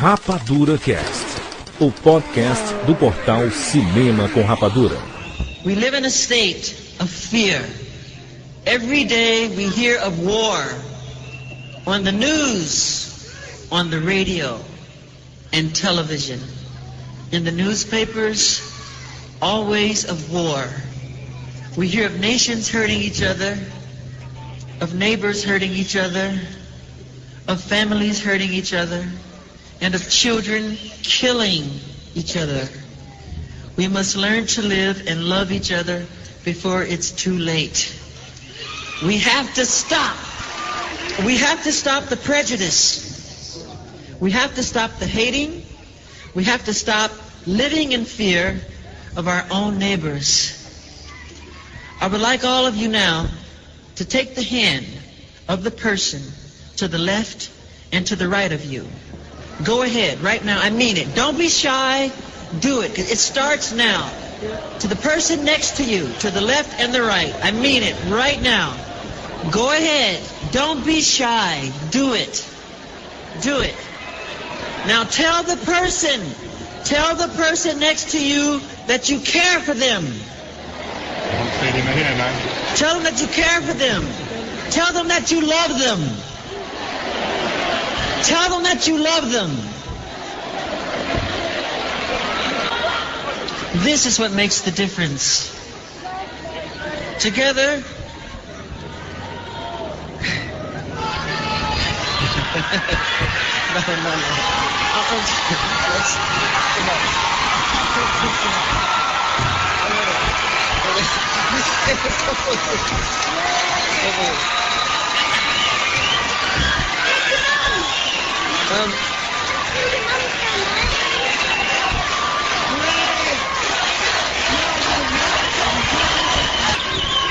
Rapadura Cast, o podcast do portal Cinema com Rapadura. We live in a state of fear. Every day we hear of war on the news, on the radio, and television. In the newspapers, always of war. We hear of nations hurting each other, of neighbors hurting each other, of families hurting each other, and of children killing each other. We must learn to live and love each other before it's too late. We have to stop. We have to stop the prejudice. We have to stop the hating. We have to stop living in fear of our own neighbors. I would like all of you now to take the hand of the person to the left and to the right of you. Go ahead, right now. I mean it. Don't be shy. Do it. It starts now. To the person next to you, to the left and the right. I mean it right now. Go ahead. Don't be shy. Do it. Do it. Now tell the person, tell the person next to you that you care for them. Tell them that you care for them. Tell them that you love them. Tell them that you love them. This is what makes the difference. Together, no, no, no. Come on. Um,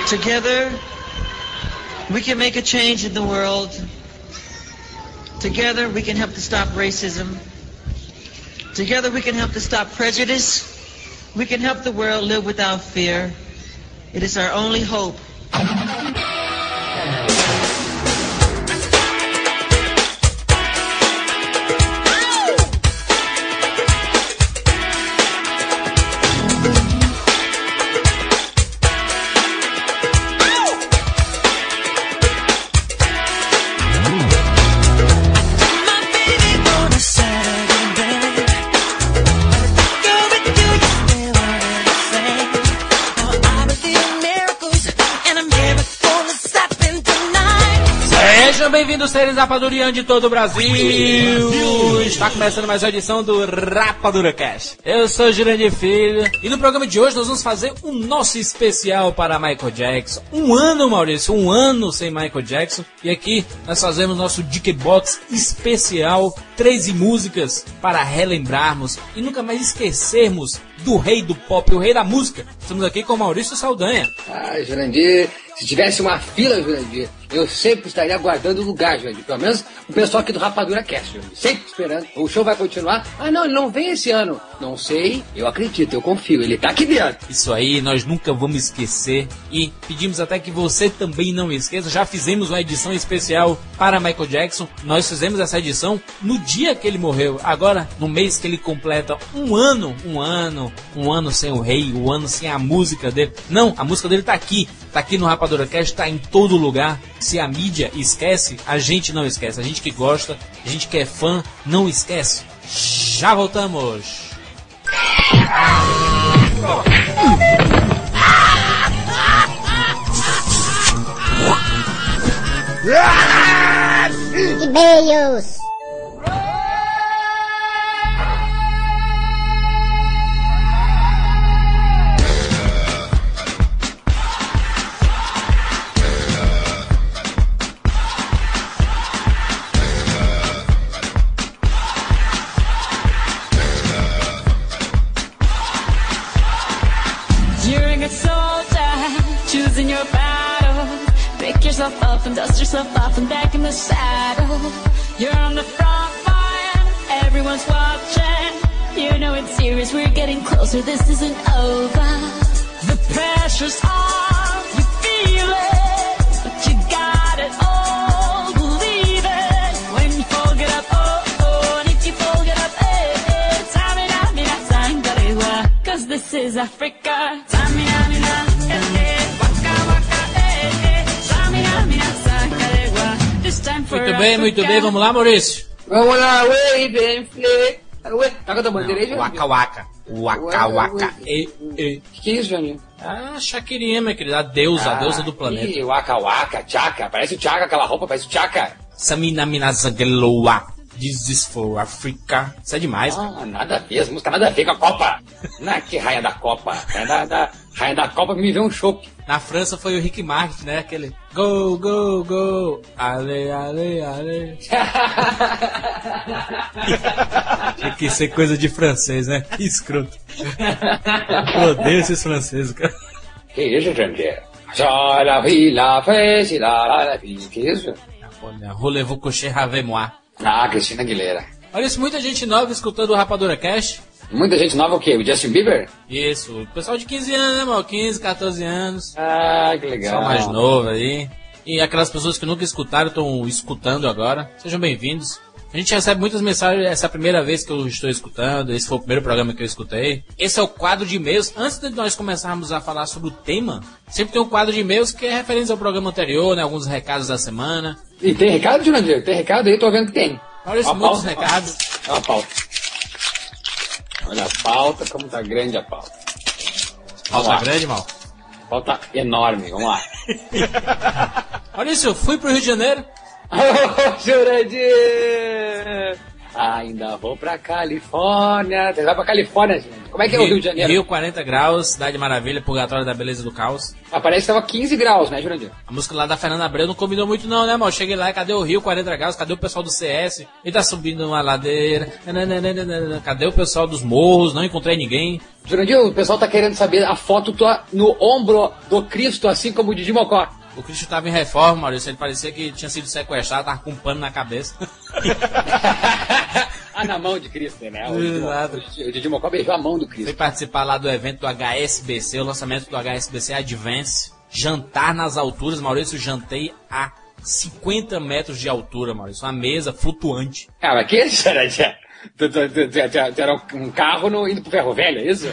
together, we can make a change in the world. Together, we can help to stop racism. Together, we can help to stop prejudice. We can help the world live without fear. It is our only hope. Seres rapadurianos de todo o Brasil! Está começando mais uma edição do Rapadura Cast. Eu sou o Jurandir Filho e no programa de hoje nós vamos fazer o nosso especial para Michael Jackson. Um ano, Maurício, um ano sem Michael Jackson. E aqui nós fazemos nosso Box especial, 13 músicas para relembrarmos e nunca mais esquecermos do rei do pop, o rei da música. Estamos aqui com Maurício Saldanha. Ah, Jurandir, se tivesse uma fila, Jurandir, eu sempre estaria aguardando o lugar, Jurandir. Pelo menos o pessoal aqui do Rapadura Cast, Jurandir. Sempre esperando. O show vai continuar. Ah, não, ele não vem esse ano. Não sei, eu acredito, eu confio. Ele tá aqui dentro. Isso aí, nós nunca vamos esquecer e pedimos até que você também não esqueça. Já fizemos uma edição especial para Michael Jackson. Nós fizemos essa edição no dia que ele morreu. Agora, no mês que ele completa um ano, um ano, um ano sem o rei, um ano sem a música dele. Não, a música dele tá aqui. Tá aqui no Rapadura Cast, tá em todo lugar. Se a mídia esquece, a gente não esquece. A gente que gosta, a gente que é fã, não esquece. Já voltamos. E-mails. up and dust yourself off and back in the saddle. You're on the front line, everyone's watching. You know it's serious, we're getting closer, this isn't over. The pressure's on, you feel it, but you got it all, believe it. When you fall, get up, oh, oh, if you fall, get up, eh, eh, Tamina, mina, sangariwa, cause this is Africa. time mina. Muito bem, muito bem, vamos lá, Maurício. Vamos lá, ué, vem, fle. Ué, tá bandeira aí, Waka waka. Waka waka. E, e. Que é isso, Jurandir? Ah, Shakirinha, minha querida, a deusa, a deusa do planeta. Ih, waka waka, tchaka. Parece o tchaka, aquela roupa, parece o tchaka. Samina mina zageloa. This is for Africa. Isso é demais. Ah, nada a ver, as músicas nada a ver com a Copa. Na que raia da Copa. Raia da, da, raia da Copa me vê um chope. Na França foi o Rick Martin, né? Aquele Go, go, go. Ale, ale, ale. Tinha que ser coisa de francês, né? Que escroto. Eu odeio esses franceses, cara. Que isso, vi. Que isso? Olha, Rolevou Cocher Ravemoi. Ah, Cristina Aguilera. Olha isso, muita gente nova escutando o Rapadura Cast. Muita gente nova o quê? O Justin Bieber? Isso, o pessoal de 15 anos, né, mano? 15, 14 anos. Ah, que legal. Pessoal mais novo aí. E aquelas pessoas que nunca escutaram estão escutando agora. Sejam bem-vindos. A gente recebe muitas mensagens, essa é a primeira vez que eu estou escutando, esse foi o primeiro programa que eu escutei. Esse é o quadro de e-mails. Antes de nós começarmos a falar sobre o tema, sempre tem um quadro de e-mails que é referente ao programa anterior, né? Alguns recados da semana. E tem recado, Jurandir? Tem recado aí? Tô vendo que tem. Olha isso, muitos pauta. recados. Olha a pauta. Olha a pauta, como tá grande a pauta. Pauta grande, mal. Pauta enorme, vamos lá. Olha isso, eu fui pro Rio de Janeiro. Ô, Jurandir! Ainda vou pra Califórnia. Você vai pra Califórnia, gente. Como é que é o Rio de Janeiro? Rio 40 graus, Cidade Maravilha, Purgatório da Beleza e do Caos. Aparece que tava 15 graus, né, Jurandir? A música lá da Fernanda Abreu não combinou muito não, né, mal? Cheguei lá, cadê o Rio 40 graus? Cadê o pessoal do CS? Ele tá subindo uma ladeira. Cadê o pessoal dos morros? Não encontrei ninguém. Jurandir, o pessoal tá querendo saber a foto tua no ombro do Cristo, assim como o Didi Mocó. O Cristo tava em reforma, Maurício. Ele parecia que tinha sido sequestrado, tava com um pano na cabeça. ah, na mão de Cristo, né? O Exato. O Didi Mocó beijou a mão do Fui Cristo. participar lá do evento do HSBC, o lançamento do HSBC Advance. Jantar nas alturas, Maurício. Jantei a 50 metros de altura, Maurício. Uma mesa flutuante. Ah, mas que isso, era um- carro no, indo pro ferro velho, é isso?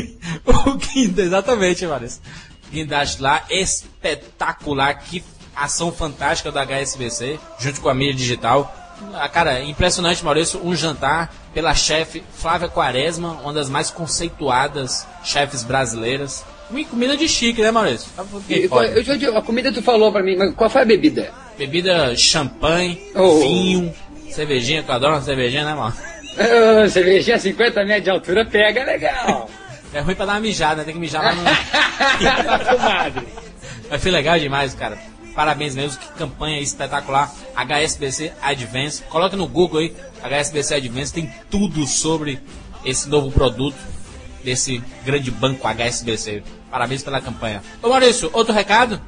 o guinda, exatamente, Maurício. Guindaste lá, espetacular, que ação fantástica da HSBC, junto com a mídia digital. Ah, cara, impressionante, Maurício, um jantar pela chefe Flávia Quaresma, uma das mais conceituadas chefes brasileiras. Uma comida de chique, né, Maurício? Quem E, pode? eu, Jurandir, a comida tu falou pra mim, mas qual foi a bebida? Bebida champanhe, Oh. vinho, cervejinha, que eu adoro uma cervejinha, né, mano? Ah, cervejinha 50 metros de altura pega legal. É ruim pra dar uma mijada, tem que mijar lá no... Mas foi legal demais, cara. Parabéns mesmo, que campanha espetacular. HSBC Advance. Coloca no Google aí, HSBC Advance, tem tudo sobre esse novo produto desse grande banco HSBC. Parabéns pela campanha. Ô Maurício, outro recado?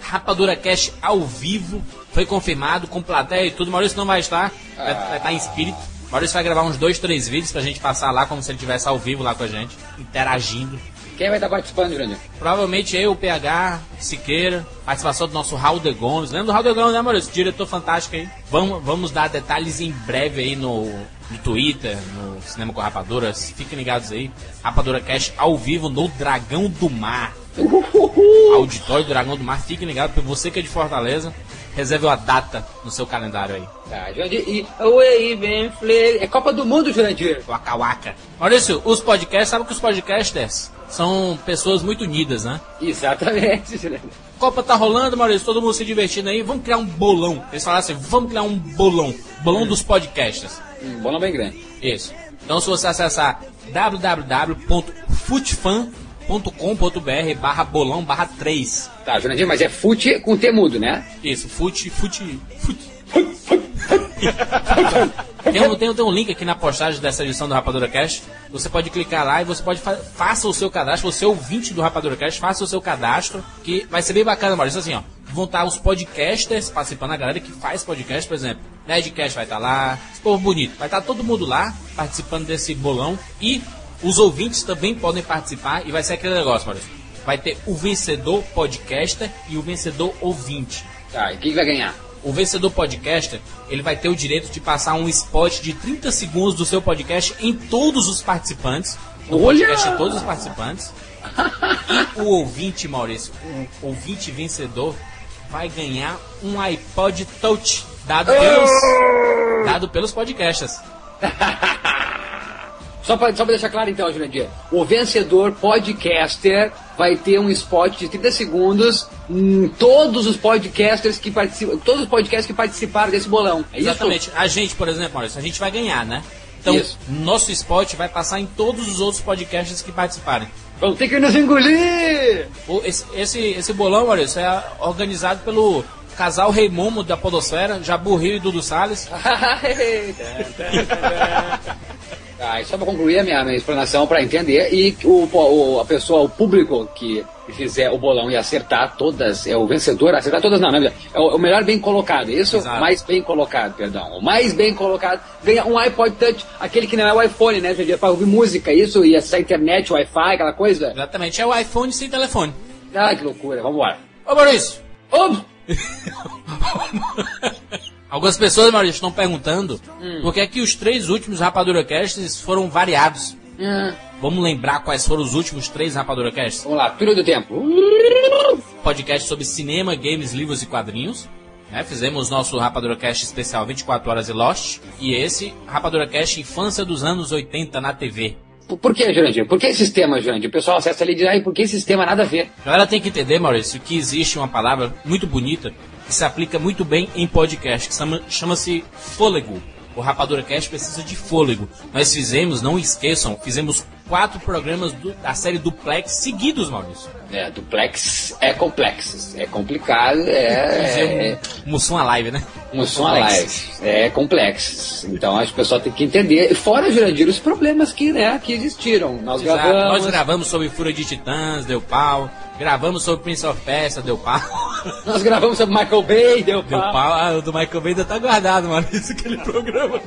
Rapadura Cash ao vivo. Foi confirmado, com plateia e tudo. Maurício não vai estar, vai, vai estar em espírito. Maurício vai gravar uns dois, três vídeos pra gente passar lá como se ele estivesse ao vivo lá com a gente, interagindo. Quem vai estar participando, Jurandir? Provavelmente eu, o PH, Siqueira, participação do nosso Raul de Gomes. Lembra do Raul de Gomes, né, Maurício? Diretor fantástico aí. Vamos, vamos dar detalhes em breve aí no, no Twitter, no Cinema com Rapaduras. Fiquem ligados aí. Rapadura Cash ao vivo no Dragão do Mar. Auditório do Dragão do Mar. Fiquem ligados, porque você que é de Fortaleza, reserve uma data no seu calendário aí. Tá, Jurandir, e... Oi, vem, fle... É Copa do Mundo, Jurandir. Waka Waka. Maurício, os podcasts, sabe que os podcasters são pessoas muito unidas, né? Exatamente, Jurandir. Copa tá rolando, Maurício, todo mundo se divertindo aí, vamos criar um bolão. Eles falaram assim, vamos criar um bolão. Bolão dos podcasters. Um bolão bem grande. Isso. Então se você acessar www.futfan.com.br barra bolão barra 3. Tá, Jurandir, mas é fute com T mudo, né? Isso, fute, fute, fute. Tem um, tem, tem um link aqui na postagem dessa edição do Rapadura Cast. Você pode clicar lá e você pode fa faça o seu cadastro. Você é ouvinte do Rapadura Cast, faça o seu cadastro, que vai ser bem bacana, Maurício. Assim, ó, vão estar os podcasters participando, a galera que faz podcast, por exemplo. Nerdcast vai estar lá, esse povo bonito. Vai estar todo mundo lá participando desse bolão. E os ouvintes também podem participar e vai ser aquele negócio, Maurício. Vai ter o vencedor podcaster e o vencedor ouvinte. Tá, e quem que vai ganhar? O vencedor podcaster, ele vai ter o direito de passar um spot de 30 segundos do seu podcast em todos os participantes. no Olha! podcast a todos os participantes. E o ouvinte, Maurício, o ouvinte vencedor, vai ganhar um iPod Touch dado pelos, dado pelos podcasts. Só pra, só pra deixar claro então, Jurandir, o vencedor podcaster vai ter um spot de 30 segundos em todos os podcasters que participam, todos os podcasts que participaram desse bolão. É isso? Exatamente. A gente, por exemplo, Maurício, a gente vai ganhar, né? Então, Isso. nosso spot vai passar em todos os outros podcasts que participarem. Vão ter que nos engolir! Esse, esse, esse bolão, Maurício, é organizado pelo casal Rei Momo da Podosfera, Jabu Rio e Dudu Salles. Ah, e só para concluir a minha, minha explanação para entender e o, o- a pessoa, o público que fizer o bolão e acertar todas, é o vencedor, acertar todas não, né? É o, o melhor bem colocado, isso? Exato. Mais bem colocado, perdão. O mais bem colocado ganha um iPod Touch, aquele que não é o iPhone, né? É para ouvir música, isso, e acessar a internet, Wi-Fi, aquela coisa. Exatamente, é o iPhone sem telefone. Ah, que loucura, vamos embora. Ô Maurício, Ops! algumas pessoas, Maurício, estão perguntando Hum. por que é que os três últimos Rapadura Casts foram variados. Ah, Vamos lembrar quais foram os últimos três Rapadura Casts? vamos lá, túnel do tempo. podcast sobre cinema, games, livros e quadrinhos. né? Fizemos nosso Rapadura Cast especial 24 horas e Lost. E esse Rapadura Cast Infância dos anos 80 na TV. Por, que, Jurandir? Por que esses temas, Jurandir? O pessoal acessa ali e diz, ai, por que esses temas nada a ver? A galera tem que entender, Maurício, que existe uma palavra muito bonita que se aplica muito bem em podcast, que chama- chama-se fôlego. O Rapadura Cast precisa de fôlego. Nós fizemos, não esqueçam, fizemos quatro programas do- da série Duplex seguidos, Maurício. É, duplex é complexo, é complicado, é, é Mussum a live, né? som a live, é complexo. Então o pessoal tem que entender. E Fora, Jurandir, os problemas que, né, que existiram. Nós Exato. gravamos, Nós gravamos sobre Fúria de Titãs, deu pau. Gravamos sobre Prince of Persia, deu pau. nós gravamos sobre Michael Bay, deu, Deu pau. pau. Ah, o do Michael Bay ainda tá guardado, mano. Isso aquele programa.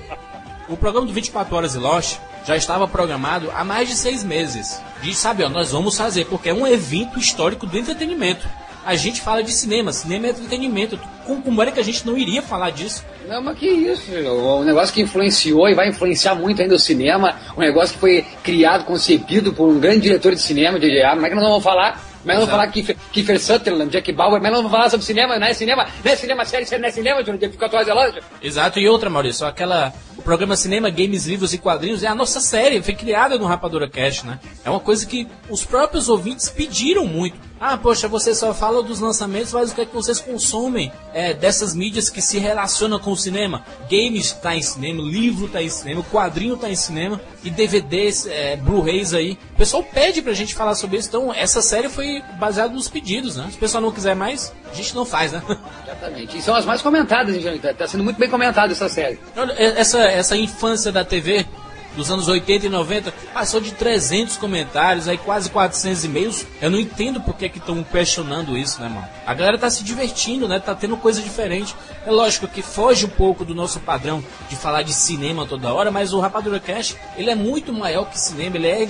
O programa do 24 Horas e Lost já estava programado há mais de seis meses. Diz, sabe, ó, nós vamos fazer, porque é um evento histórico do entretenimento. A gente fala de cinema, cinema é entretenimento. Como, como era que a gente não iria falar disso? Não, mas que isso, um negócio que influenciou e vai influenciar muito ainda o cinema, um negócio que foi criado, concebido por um grande diretor de cinema, J.J. Abrams, mas que nós vamos falar? Mas não falar Kiefer, Kiefer Sutherland, Jack Bauer, mas não falar sobre cinema, não é cinema, não é cinema, série, série, não é cinema, Jurandir, fica atrás da loja. Exato, e outra, Maurício, aquela. O programa Cinema, Games, Livros e Quadrinhos é a nossa série, foi criada no Rapadura Cast, né? É uma coisa que os próprios ouvintes pediram muito. Ah, poxa, você só fala dos lançamentos, mas o que é que vocês consomem é, dessas mídias que se relacionam com o cinema? Games tá em cinema, livro tá em cinema, quadrinho tá em cinema e DVDs, é, Blu-rays aí. O pessoal pede pra gente falar sobre isso, então essa série foi baseada nos pedidos, né? Se o pessoal não quiser mais, a gente não faz, né? Exatamente. E são as mais comentadas, Jurandir? Tá- sendo muito bem comentada essa série. Olha, e- essa, essa infância da TV dos anos 80 e 90 passou de 300 comentários, aí quase 400 e-mails. Eu não entendo por que estão questionando isso, né, mano? A galera tá se divertindo, né? Tá tendo coisa diferente. É lógico que foge um pouco do nosso padrão de falar de cinema toda hora, mas o Rapadura Cash, ele é muito maior que cinema, ele é,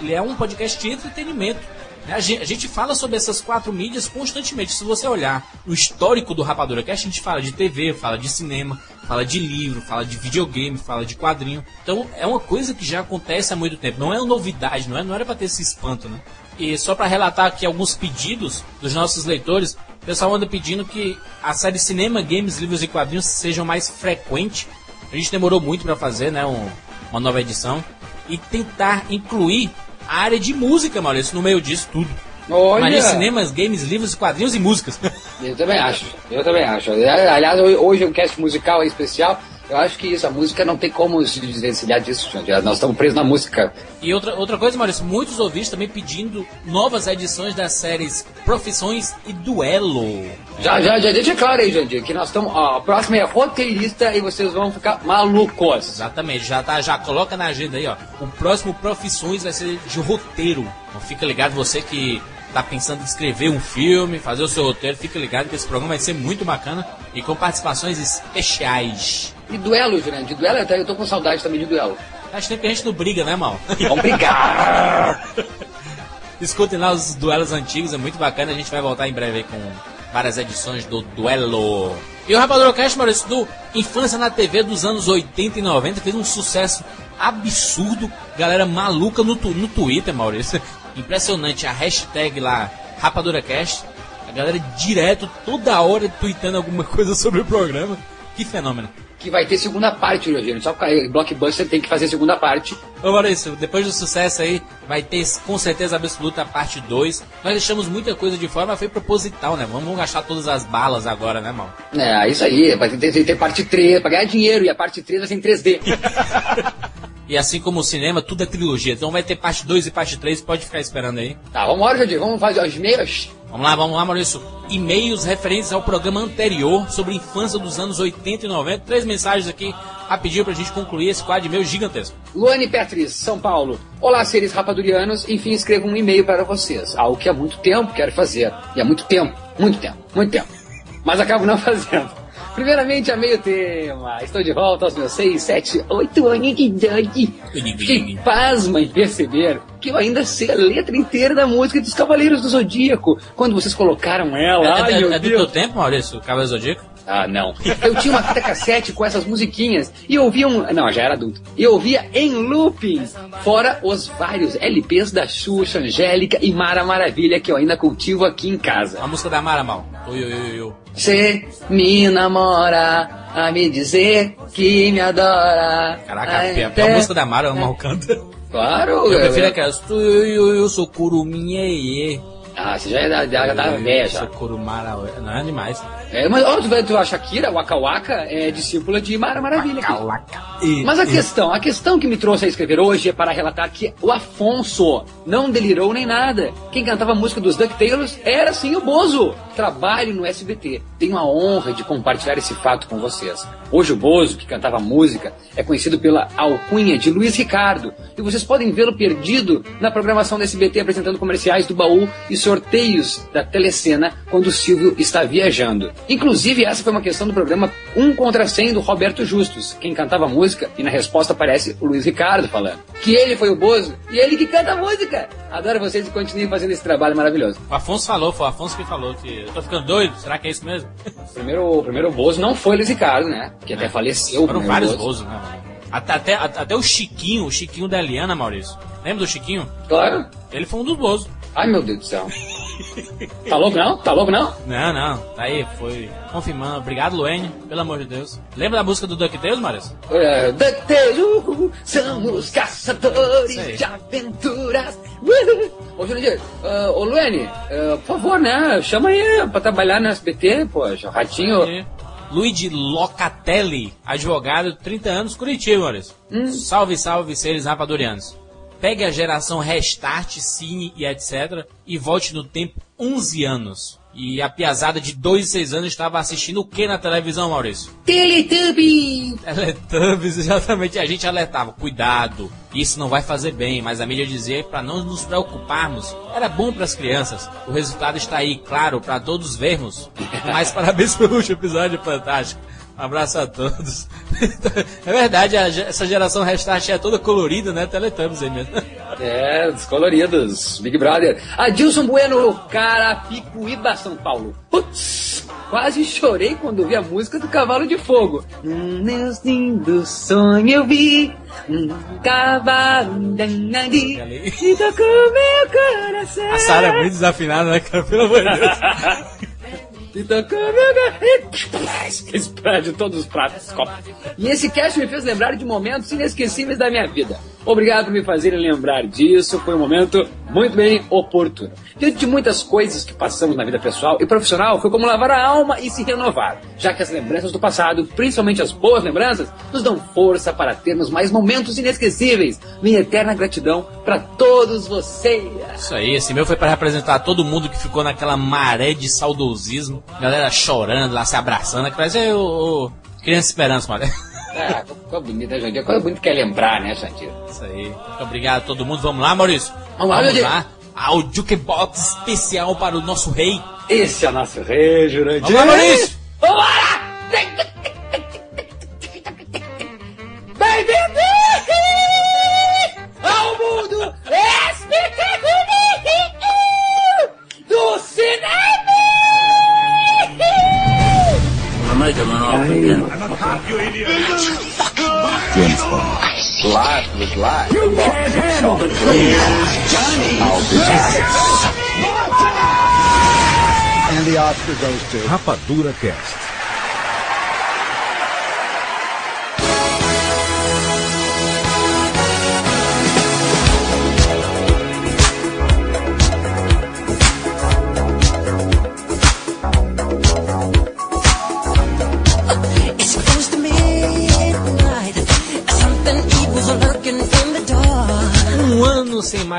ele é um podcast de entretenimento. né? A gente fala sobre essas quatro mídias constantemente. Se você olhar o histórico do Rapadura Cast, a gente fala de TV, fala de cinema, fala de livro, fala de videogame, fala de quadrinho. Então é uma coisa que já acontece há muito tempo. Não é uma novidade, não, é, não era para ter esse espanto, né? E só para relatar aqui alguns pedidos dos nossos leitores, o pessoal anda pedindo que a série Cinema, Games, Livros e Quadrinhos sejam mais frequente. A gente demorou muito para fazer, né? um- uma nova edição. E tentar incluir a área de música, Maurício, no meio disso tudo. Olha! Imagina cinemas, games, livros, quadrinhos e músicas. Eu também acho, eu também acho. Aliás, hoje é um cast musical aí especial. Eu acho que isso, a música não tem como se desvencilhar disso. Nós estamos presos na música. e outra, outra coisa, Maurício, muitos ouvintes também pedindo novas edições das séries Profissões e Duelo. Já, já, já deixa claro aí, Jandir, que nós estamos. ó, A próxima é roteirista e vocês vão ficar malucos. Exatamente, já tá, já coloca na agenda aí, ó. O próximo Profissões vai ser de roteiro. Então fica ligado você que tá pensando em escrever um filme, fazer o seu roteiro, fica ligado que esse programa vai ser muito bacana e com participações especiais. E duelo, Jurandir, duelo, até eu tô com saudade também de duelo. Faz tempo que a gente não briga, né, mal? Vamos brigar! Escutem lá os duelos antigos, é muito bacana. A gente vai voltar em breve aí com várias edições do Duelo. E o Rapadura Cast, Maurício, do Infância na TV dos anos 80 e 90, fez um sucesso absurdo. Galera maluca no, tu- no Twitter, Maurício. Impressionante a hashtag lá, RapaduraCast. A galera direto, toda hora, tweetando alguma coisa sobre o programa. Que fenômeno. Que vai ter segunda parte, Rogério. Só porque Blockbuster tem que fazer segunda parte. Ô Maurício, depois do sucesso aí, vai ter com certeza absoluta a parte 2. Nós deixamos muita coisa de fora, mas foi proposital, né? Vamos gastar todas as balas agora, né, mal? É, isso aí. Vai ter, ter, ter parte 3 pra ganhar dinheiro. E a parte 3 vai ser em 3D. E assim como o cinema, tudo é trilogia. Então vai ter parte 2 e parte 3, pode ficar esperando aí. tá, vamos embora, Jordi. Vamos fazer os e-mails. Vamos lá, vamos lá, Maurício. E-mails referentes ao programa anterior sobre infância dos anos 80 e 90. Três mensagens aqui rapidinho pra gente concluir esse quadro de e-mail gigantesco. Luane Petris, São Paulo. Olá, seres rapadurianos. Enfim, escrevo um e-mail para vocês. Algo que há muito tempo quero fazer. E há muito tempo, muito tempo, muito tempo. Mas acabo não fazendo. Primeiramente, amei o tema. Estou de volta aos meus 6, 7, 8 anos de idade. Fiquei pasma em perceber que eu ainda sei a letra inteira da música dos Cavaleiros do Zodíaco. Quando vocês colocaram ela, ai é, meu é do Deus. teu tempo, Maurício? Cavaleiro Zodíaco? Ah, não. Eu tinha uma fita cassete com essas musiquinhas e eu ouvia um. Não, já era adulto. E eu ouvia em looping. Fora os vários LPs da Xuxa, Angélica e Mara Maravilha que eu ainda cultivo aqui em casa. A música da Mara, mal. Oi, oi, oi, oi. Você me namora a me dizer que me adora. Caraca, a, a, Até- música da Mara, o mal canta. Claro, Eu prefiro eu- aquela. Eu, eu, eu sou Curuminha. Ah, você já é da, da, da velha. Não é demais. É, mas ó, tu tu, a Shakira, Waka Waka, é discípula de Mara Maravilha. aqui. E- Mas a e- questão, a questão que me trouxe a escrever hoje é para relatar que o Afonso não delirou nem nada. Quem cantava a música dos DuckTales era sim o Bozo. Trabalho no SBT. Tenho a honra de compartilhar esse fato com vocês. Hoje o Bozo, que cantava música, é conhecido pela alcunha de Luiz Ricardo. E vocês podem vê-lo perdido na programação do SBT apresentando comerciais do baú e sorteios da telecena quando o Silvio está viajando. Inclusive, essa foi uma questão do programa Um contra 100 do Roberto Justus. Quem cantava música e na resposta aparece o Luiz Ricardo falando que ele foi o Bozo e ele que canta música. Adoro vocês e continuem fazendo esse trabalho maravilhoso. O Afonso falou, foi o Afonso que falou que eu tô ficando doido. Será que é isso mesmo? O primeiro, o primeiro Bozo não foi Luiz Ricardo, né? Que até faleceu. o Foram vários Bozo. Bozo, né? Até, até, até o Chiquinho, o Chiquinho da Eliana, Maurício. Lembra do Chiquinho? Claro. Ele foi um dos Bozo. Ai, meu Deus do céu. Tá louco não? Tá louco não? Não, não, tá aí, foi confirmando. Obrigado, Luene, pelo amor de Deus. Lembra da música do DuckTales, Maurício? É, DuckTales, uhul, somos caçadores Isso aí. de aventuras. Uhul. Ô, Jurandir, ah, ô Luane, ah, por favor, né? Chama aí pra trabalhar no SBT, poxa, ratinho. E Luigi Locatelli, advogado, 30 anos, Curitiba, Maurício. Salve, salve, seres rapadurianos. Pegue a geração Restart, Cine e etc. e volte no tempo 11 anos. E a piazada de 2 e 6 anos estava assistindo o que na televisão, Maurício? Teletubbies! Teletubbies, exatamente. A gente alertava, cuidado, isso não vai fazer bem, mas a mídia dizia para não nos preocuparmos. Era bom para as crianças. O resultado está aí, claro, para todos vermos. Mas parabéns pelo último episódio fantástico. Um abraço a todos. É verdade, a essa geração Restart é toda colorida, né? Teletubbies aí mesmo. É, dos coloridos, Big Brother. Adilson Bueno, Carapicuíba, São Paulo. Putz, quase chorei quando vi a música do Cavalo de Fogo. Num meu lindo sonho eu vi um cavalo danadi e tocou meu coração. A Sarah é muito desafinada, né, cara? Pelo amor de Deus. E coração. Explode todos os pratos, copos. E esse cast me fez lembrar de momentos inesquecíveis da minha vida. Obrigado por me fazerem lembrar disso. Foi um momento muito bem oportuno. Diante de muitas coisas que passamos na vida pessoal e profissional, foi como lavar a alma e se renovar, já que as lembranças do passado, principalmente as boas lembranças, nos dão força para termos mais momentos inesquecíveis. Minha eterna gratidão para todos vocês. Isso aí, esse meu foi para representar todo mundo que ficou naquela maré de saudosismo. Galera chorando lá, se abraçando. Que parece o, o Criança Esperança, mano. Ah, ficou bonita a Jandira. Coisa é bonita que é lembrar, né, Jandira? Isso aí. Muito obrigado a todo mundo. Vamos lá, Maurício? Vamos lá, Vamos lá. Ao jukebox especial para o nosso rei. Esse é o nosso rei, Jurandir. Vamos lá, Maurício! Vamos lá! Bem-vindo ao mundo espetacular do cinema! I might have an off again. Was life. And the Oscar goes to... Rapadura Cast.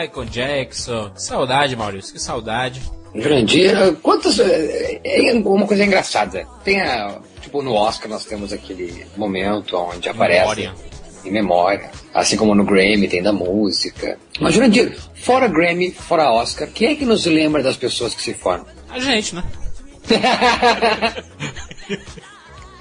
Michael Jackson. Que saudade, Maurício, que saudade. Jurandir, quantos. É é uma coisa engraçada. Tem a. Tipo, no Oscar nós temos aquele momento onde aparece. Memória. Em memória. Assim como no Grammy tem da música. Mas, Jurandir, fora Grammy, fora Oscar, quem é que nos lembra das pessoas que se formam? A gente, né?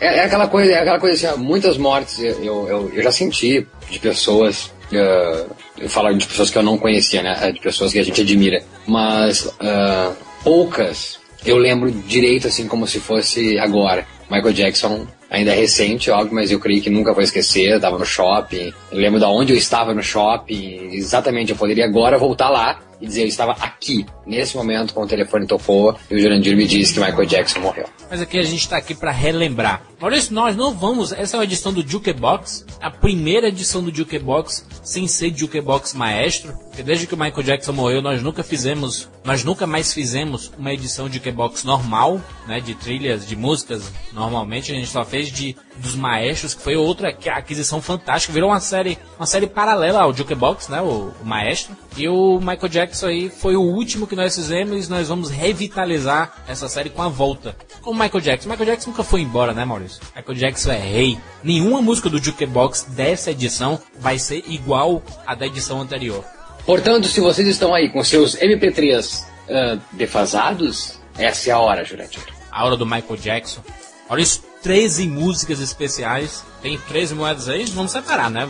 É, é aquela coisa, é aquela coisa assim, muitas mortes eu, eu, eu já senti de pessoas, eh, eu falo de pessoas que eu não conhecia, né? De pessoas que a gente admira. Mas ah, poucas eu lembro direito assim como se fosse agora. Michael Jackson ainda é recente, óbvio, mas eu creio que nunca vou esquecer. Eu tava no shopping, eu lembro de onde eu estava no shopping, exatamente. Eu poderia agora voltar lá e dizer eu estava aqui, nesse momento, quando o telefone tocou e o Jurandir me disse que Michael Jackson morreu. Mas aqui a gente tá aqui pra relembrar. Maurício, nós não vamos. Essa é uma edição do Jukebox, a primeira edição do Jukebox sem ser Jukebox Maestro. Porque desde que o Michael Jackson morreu, nós nunca fizemos, nós nunca mais fizemos uma edição de Jukebox normal, né, de trilhas, de músicas. Normalmente a gente só fez de dos maestros, que foi outra que- aquisição fantástica, virou uma série, uma série paralela ao Jukebox, né, o, o maestro. E o Michael Jackson aí foi o último que nós fizemos e nós vamos revitalizar essa série com a volta. Com o Michael Jackson. Michael Jackson nunca foi embora, né, Maurício? Michael Jackson é rei. Nenhuma música do Jukebox dessa edição vai ser igual à da edição anterior. Portanto, se vocês estão aí com seus MP3 ah, defasados, essa é a hora, Jurandir. A hora do Michael Jackson. Maurício, 13 músicas especiais. Tem 13 moedas aí, vamos separar, né?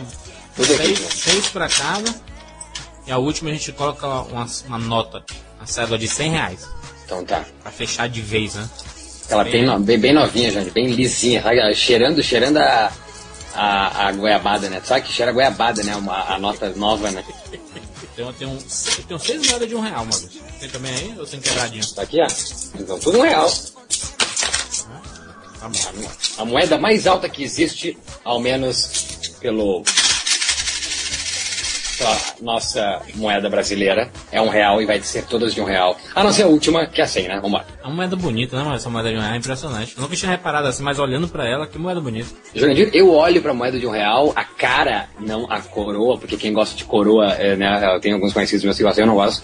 Seis, seis pra cada. E a última a gente coloca uma, uma nota, uma cédula de 100 reais. Então tá. Pra fechar de vez, né? Ela bem, no- bem, bem novinha, Jurandir, bem lisinha, sabe? Cheirando, cheirando a, a, a goiabada, né? Sabe que cheira a goiabada, né? Uma, a nota nova, né? Então tem um, tem seis moedas de um real, Maurício. Tem também aí ou tem quebradinho? Tá aqui, ó. Então, tudo um real. Bom. A moeda mais alta que existe, ao menos pelo pela nossa moeda brasileira, é um real e vai ser todas de um real. A não ser a última, que é a 100, né? Vamos lá. É uma moeda bonita, né, Maurício? Essa moeda de um real é impressionante. Eu nunca tinha reparado assim, mas olhando pra ela, que moeda bonita. Jurandir, eu olho pra moeda de um real, a cara, não a coroa, porque quem gosta de coroa, é, né? Eu tenho alguns conhecidos meus que gostam, eu não gosto.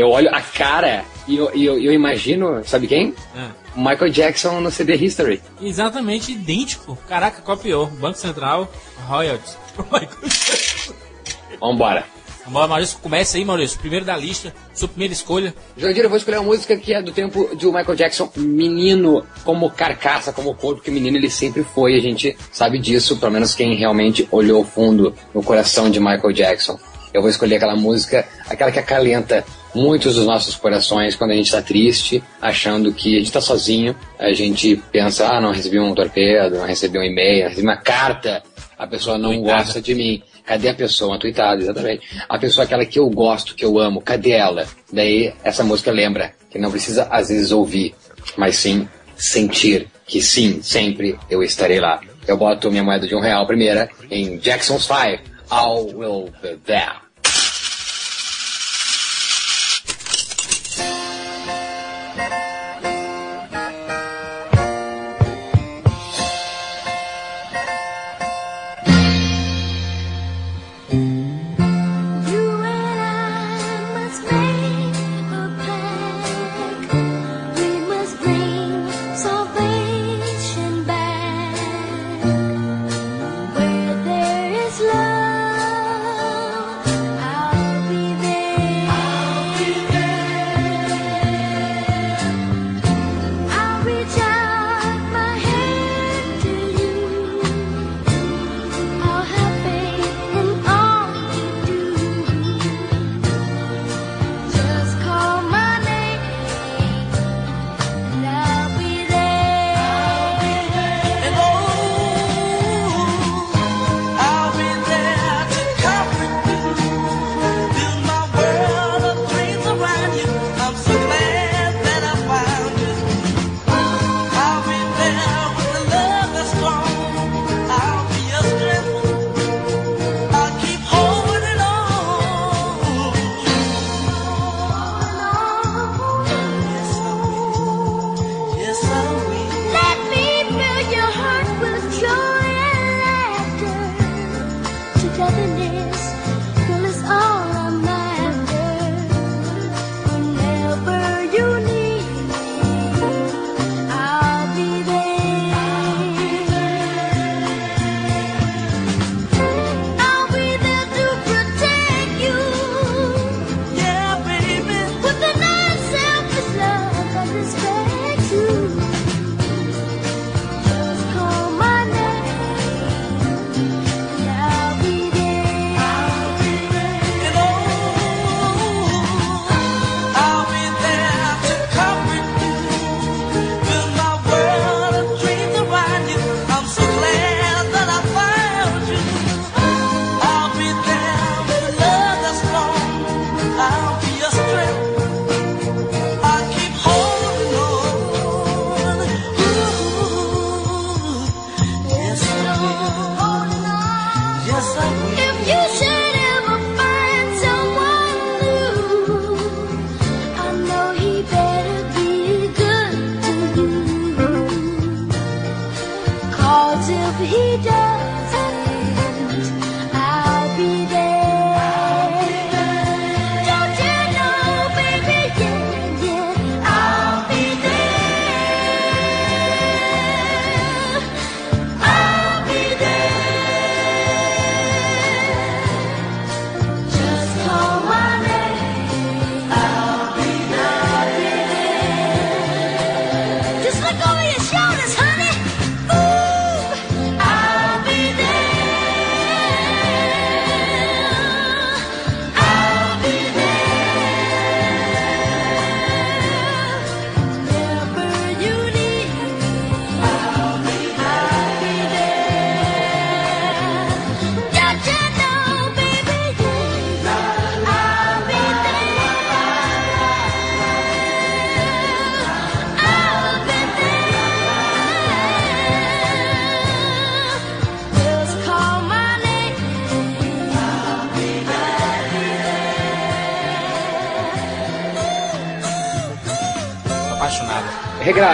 Eu olho a cara e eu, eu, eu imagino, sabe quem? É. Michael Jackson no CD History. Exatamente idêntico. Caraca, copiou. Banco Central, royalties. Michael Jackson. Vambora. Lá, Maurício, começa aí, Maurício. Primeiro da lista, sua primeira escolha. Jurandir, eu vou escolher uma música que é do tempo de Michael Jackson menino, como carcaça, como corpo, que menino ele sempre foi, a gente sabe disso, pelo menos quem realmente olhou fundo no coração de Michael Jackson. Eu vou escolher aquela música, aquela que acalenta muitos dos nossos corações quando a gente tá triste, achando que a gente tá sozinho, a gente pensa, ah, não recebi um torpedo, não recebi um e-mail, não recebi uma carta, a pessoa não Tuitada. gosta de mim. Cadê a pessoa? Uma tweetada, exatamente. A pessoa aquela que eu gosto, que eu amo, cadê ela? Daí essa música lembra que não precisa às vezes ouvir, mas sim sentir que sim, sempre eu estarei lá. Eu boto minha moeda de um real primeira em Jackson's Five. I will be there.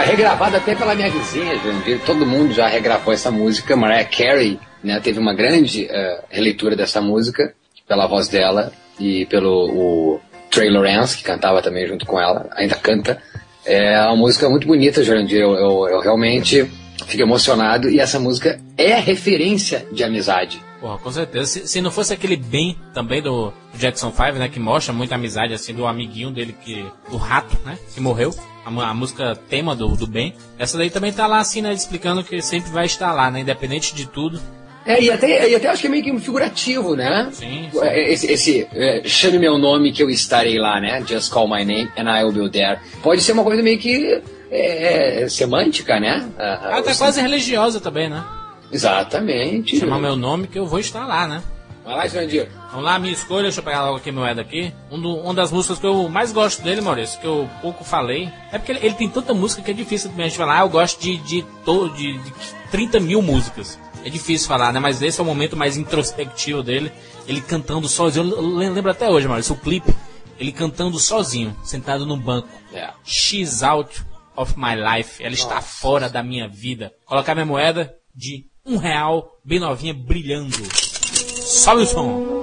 Regravada até pela minha vizinha, Jurandir. Todo mundo já regravou essa música. Mariah Carey né, teve uma grande uh, releitura dessa música pela voz dela e pelo o Trey Lawrence, que cantava também junto com ela, ainda canta. É uma música muito bonita, Jurandir. Eu, eu, eu realmente fico emocionado e essa música é referência de amizade. Porra, com certeza. Se, se, não fosse aquele bem também do Jackson 5, né? Que mostra muita amizade, assim, do amiguinho dele, que. Do rato, né? Que morreu. A, a música tema do, do bem. Essa daí também tá lá, assim, né? Explicando que sempre vai estar lá, né? Independente de tudo. É, e até, e até acho que é meio que figurativo, né? Sim. sim. Esse, esse é, chame meu nome que eu estarei lá, né? Just call my name and I will be there. Pode ser uma coisa meio que é, é semântica, né? Ah, tá quase religiosa também, né? Exatamente. Chamar meu nome que eu vou estar lá, né? Vai lá, Jandir. Vamos lá, minha escolha. Deixa eu pegar logo aqui moeda aqui. Um do, uma das músicas que eu mais gosto dele, Maurício, que eu pouco falei. É porque ele, ele tem tanta música que é difícil a gente falar. Ah, eu gosto de, de, de, de, de 30 mil músicas. É difícil falar, né? Mas esse é o momento mais introspectivo dele. Ele cantando sozinho. Eu lembro até hoje, Maurício, o clipe. Ele cantando sozinho, sentado no banco. Yeah. She's out of my life. Ela está Nossa. fora da minha vida. Colocar minha moeda de um real, bem novinha, brilhando. Sobe o som.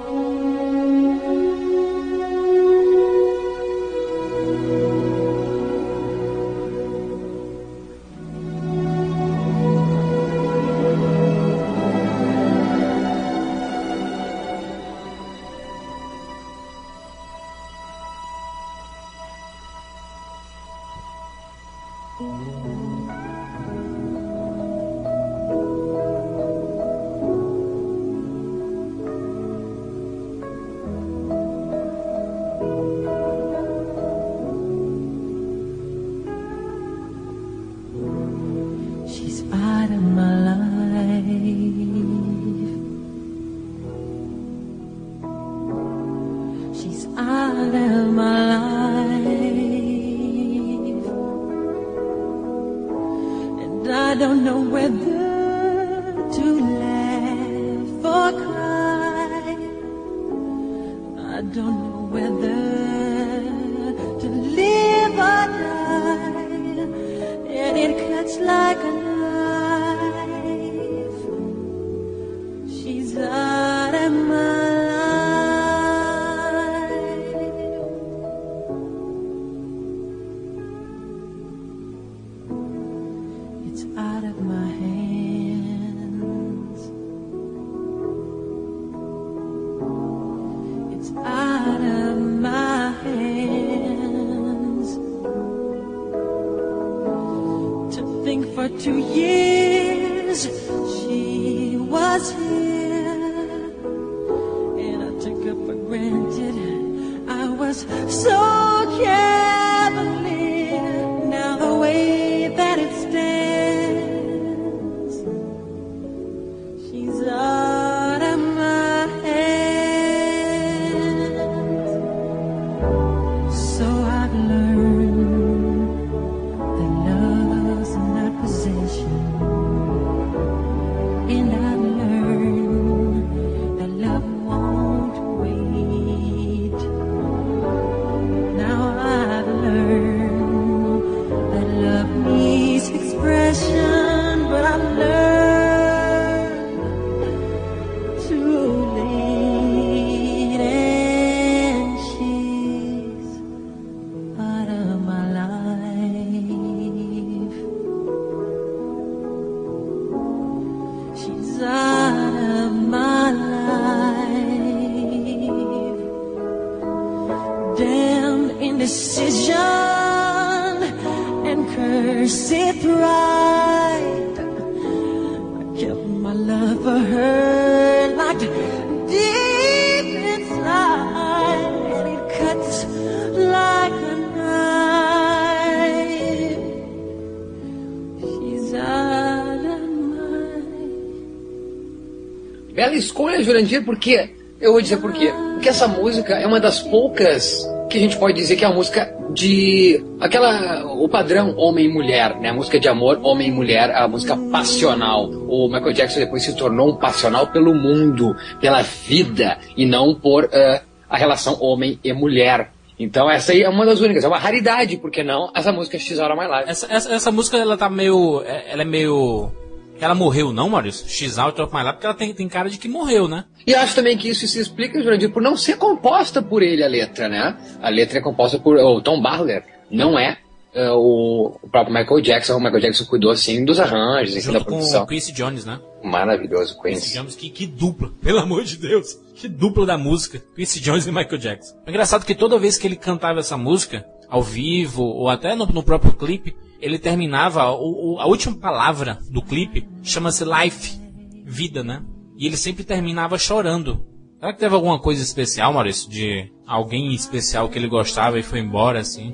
Jurandir, porque. Eu vou dizer por quê. Porque essa música é uma das poucas que a gente pode dizer que é a música de. aquela. o padrão homem mulher, né? A música de amor, homem mulher, a música passional. O Michael Jackson depois se tornou um passional pelo mundo, pela vida, e não por eh, a relação homem e mulher. Então essa aí é uma das únicas, é uma raridade, porque não? Essa música X of My Life. Essa, essa, essa música, ela tá meio. é- Ela é meio. Ela morreu, não, Maurício? X Out of My Life, porque ela tem, tem cara de que morreu, né? E acho também que isso se explica, Jurandir, por não ser composta por ele a letra, né? A letra é composta por o Tom Barler, não é, é, o, o próprio Michael Jackson. O Michael Jackson cuidou, assim, dos arranjos, assim, da Junto com produção. o Quincy Jones, né? Maravilhoso, Quincy Quincy. Jones, que, que dupla, pelo amor de Deus. Que dupla da música. Quincy Jones e Michael Jackson. É engraçado que toda vez que ele cantava essa música, ao vivo, ou até no, no próprio clipe, ele terminava, o, o- a última palavra do clipe chama-se life, vida, né? E ele sempre terminava chorando. Será que teve alguma coisa especial, Maurício? De alguém especial que ele gostava e foi embora, assim?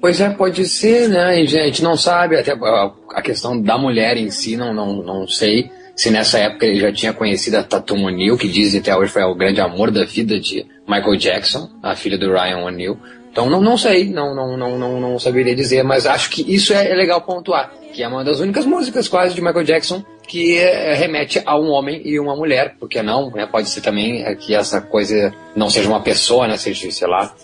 Pois é, pode ser, né? E, gente, não sabe, até a, questão da mulher em si, não, não, não sei se nessa época ele já tinha conhecido a Tatum O'Neill, que diz até hoje foi o grande amor da vida de Michael Jackson, a filha do Ryan O'Neill. Então não, não sei, não, não, não, não, não saberia dizer, mas acho que isso é, é legal pontuar, que é uma das únicas músicas quase de Michael Jackson que é, remete a um homem e uma mulher, porque não, né? Pode ser também é, que essa coisa não seja uma pessoa, né? Seja, sei lá,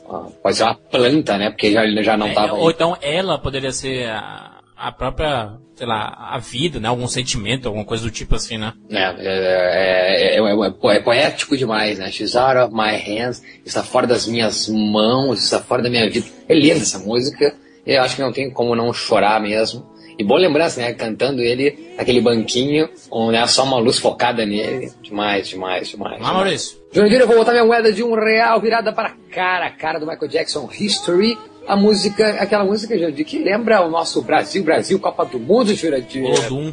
pode ser uma planta, né? Porque já, ele já não É, estava ou então ela poderia ser a, a própria, sei lá, a vida, né? Algum sentimento, alguma coisa do tipo assim, né? É, é, é, é, é po- é poético demais, né? She's out of my hands, está fora das minhas mãos, está fora da minha vida. É linda essa música, e eu acho que não tem como não chorar mesmo. E boa lembrança, né? Cantando ele naquele banquinho, com né, só uma luz focada nele. Demais, demais, demais. Ah, demais. Maurício. Jurandir, eu vou botar minha moeda de um real virada para cara, a cara do Michael Jackson History. A música, aquela música, Jurandir, que lembra o nosso Brasil, Brasil, Copa do Mundo, Jurandir. Olodum.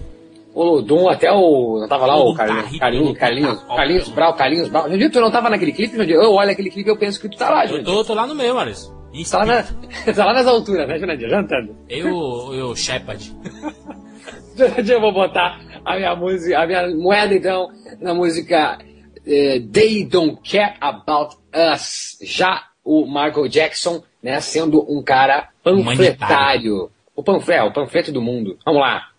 O Lodum, até o. Não tava lá Olodum o Carlinhos, Carlinhos, Olodum Carlinhos. Carlinhos Brau, Carlinhos Brau. Jandir, tu não tava naquele clipe, Jandir? Eu olho aquele clipe e eu penso que tu tá lá, Eu Jandir. tô, tô lá no meio. Ih, Tá lá, na, tá lá nas alturas, né, Jandir? Jantando. Eu, eu, Shepard. Jandir, eu vou botar a minha música, a minha moeda, então, na música eh, They Don't Care About Us. Já o Michael Jackson, né, sendo um cara panfletário. O panfleto, o panfleto do mundo. Vamos lá.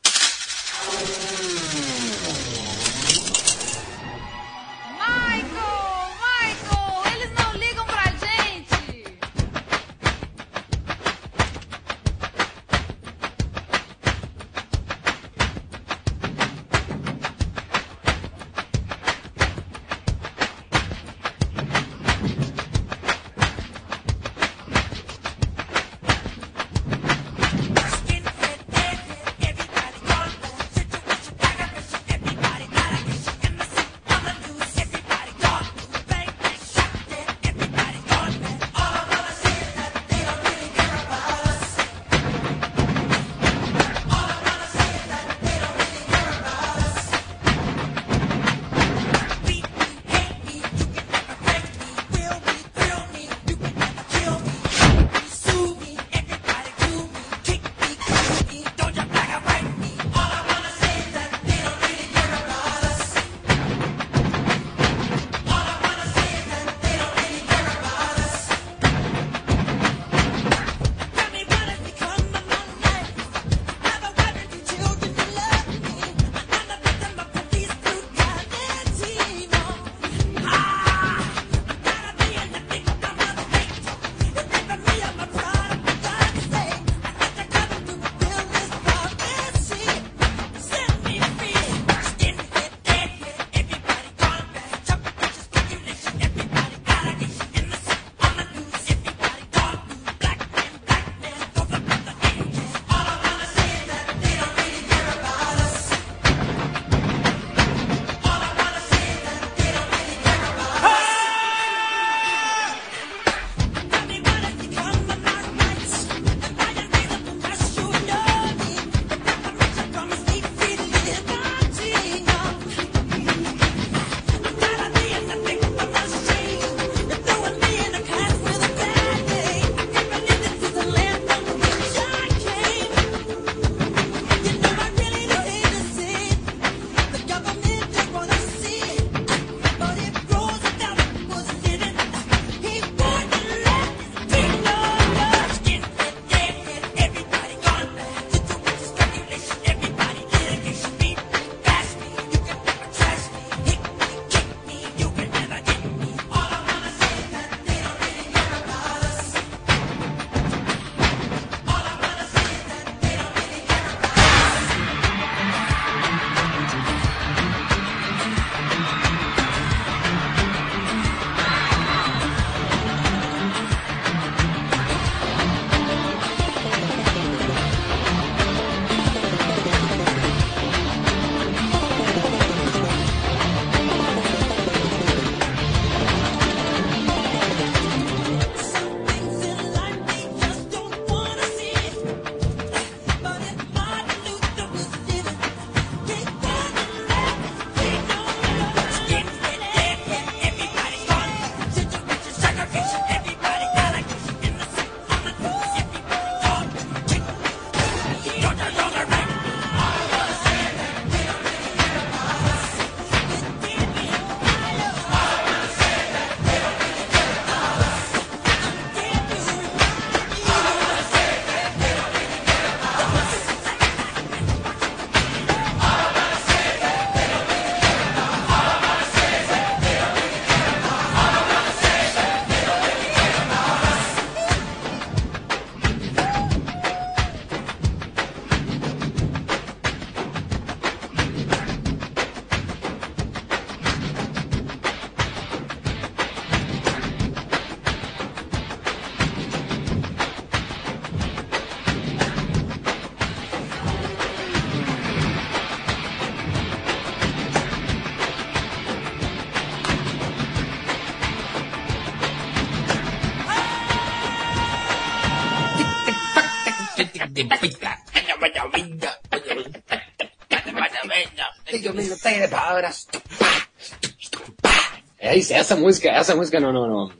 É isso, essa música, essa música no, no, no,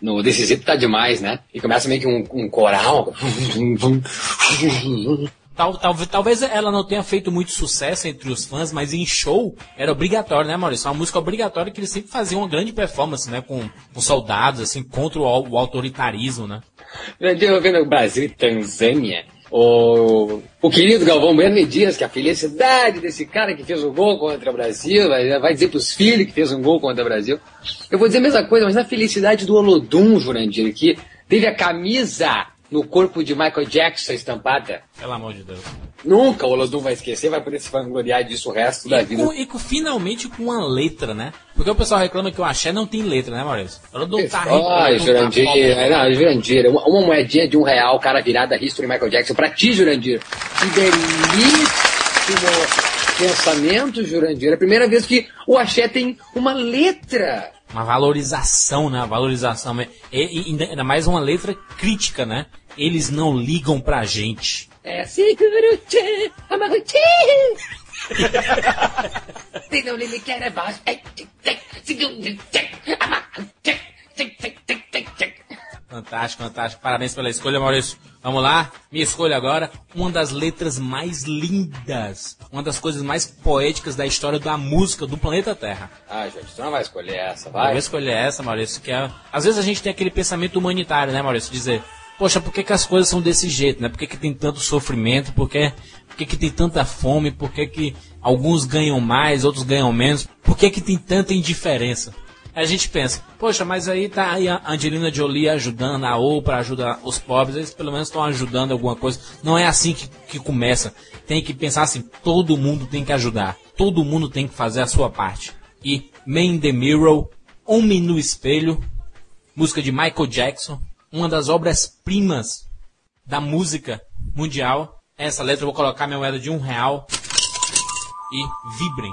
no This Is It tá demais, né? E começa meio que um, um coral. Tal, tal, talvez ela não tenha feito muito sucesso entre os fãs, mas em show era obrigatório, né, Maurício? Uma música obrigatória que eles sempre faziam uma grande performance, né? Com, com soldados, assim, contra o, o autoritarismo, né? Eu vendo Brasil e Tanzânia. O, o querido Galvão Bueno me diz que a felicidade desse cara que fez o gol contra o Brasil, vai, vai dizer pros filhos que fez um gol contra o Brasil. Eu vou dizer a mesma coisa, mas na felicidade do Olodum, Jurandir, que teve a camisa no corpo de Michael Jackson estampada. Pelo amor de Deus. Nunca o Olodum vai esquecer, vai poder se vangloriar disso o resto da E vida. com, e com- finalmente com uma letra, né? Porque o pessoal reclama que o axé não tem letra, né, Maurício? Não tá Ai, não tá Jurandir, né? não, Jurandir, uma, uma moedinha de um real, cara virada, history Michael Jackson, pra ti, Jurandir. Que belíssimo pensamento, Jurandir. É a primeira vez que o axé tem uma letra. Uma valorização, né? Valorização. E, e ainda mais uma letra crítica, né? Eles não ligam pra gente. É Siguruche, Amaguchi. Se não lhe quer é baixo. É, Fantástico, fantástico. Parabéns pela escolha, Maurício. Vamos lá. Minha escolha agora. Uma das letras mais lindas. Uma das coisas mais poéticas da história da música do planeta Terra. Ah, gente, tu não vai escolher essa, Eu vai. vou escolher essa, Maurício, que é... Às vezes a gente tem aquele pensamento humanitário, né, Maurício? Dizer, poxa, por que, que as coisas são desse jeito, né? Por que, que tem tanto sofrimento? Por que, por que, que tem tanta fome? Por que, que alguns ganham mais, outros ganham menos? Por que, que tem tanta indiferença? A gente pensa, poxa, mas aí tá aí a Angelina Jolie ajudando, a Oprah ajuda os pobres, eles pelo menos estão ajudando alguma coisa. Não é assim que, que começa. Tem que pensar assim, todo mundo tem que ajudar. Todo mundo tem que fazer a sua parte. E Man in the Mirror, Homem no Espelho, música de Michael Jackson, uma das obras-primas da música mundial. Essa letra eu vou colocar minha moeda de um real e vibrem.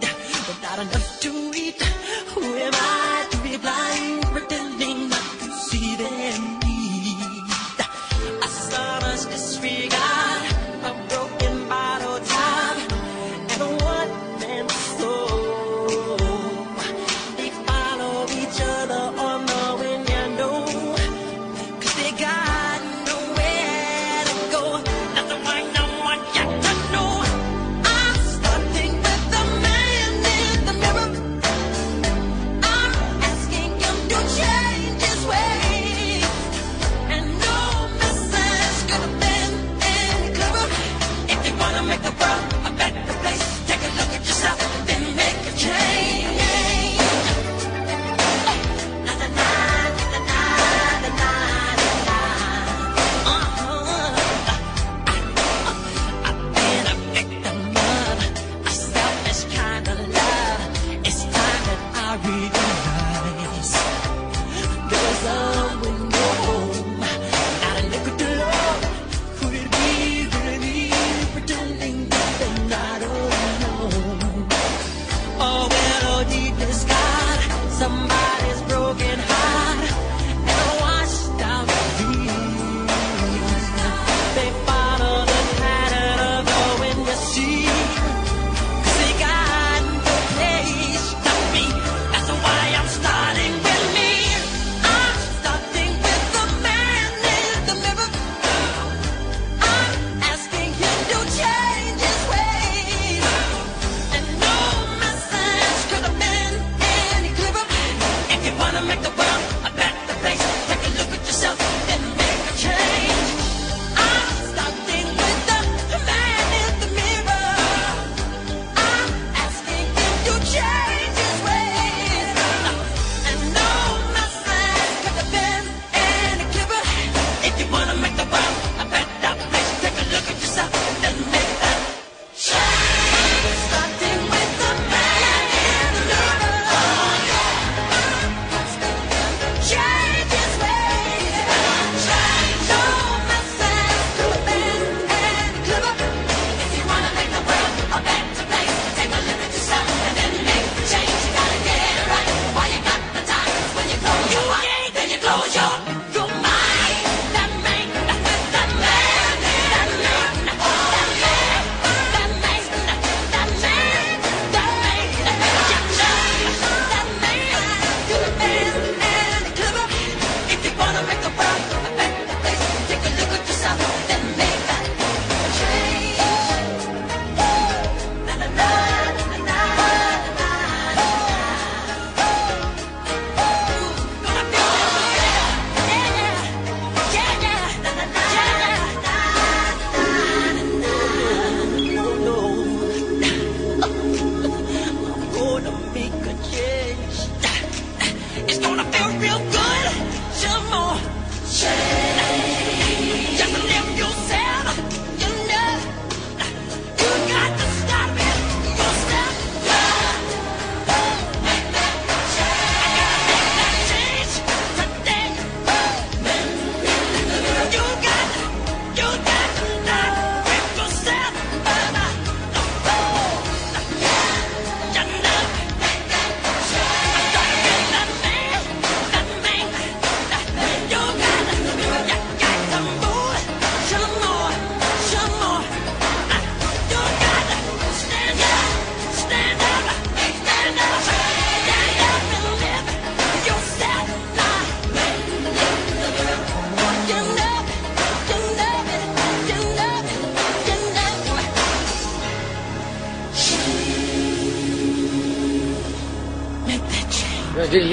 not enough to eat. Who am I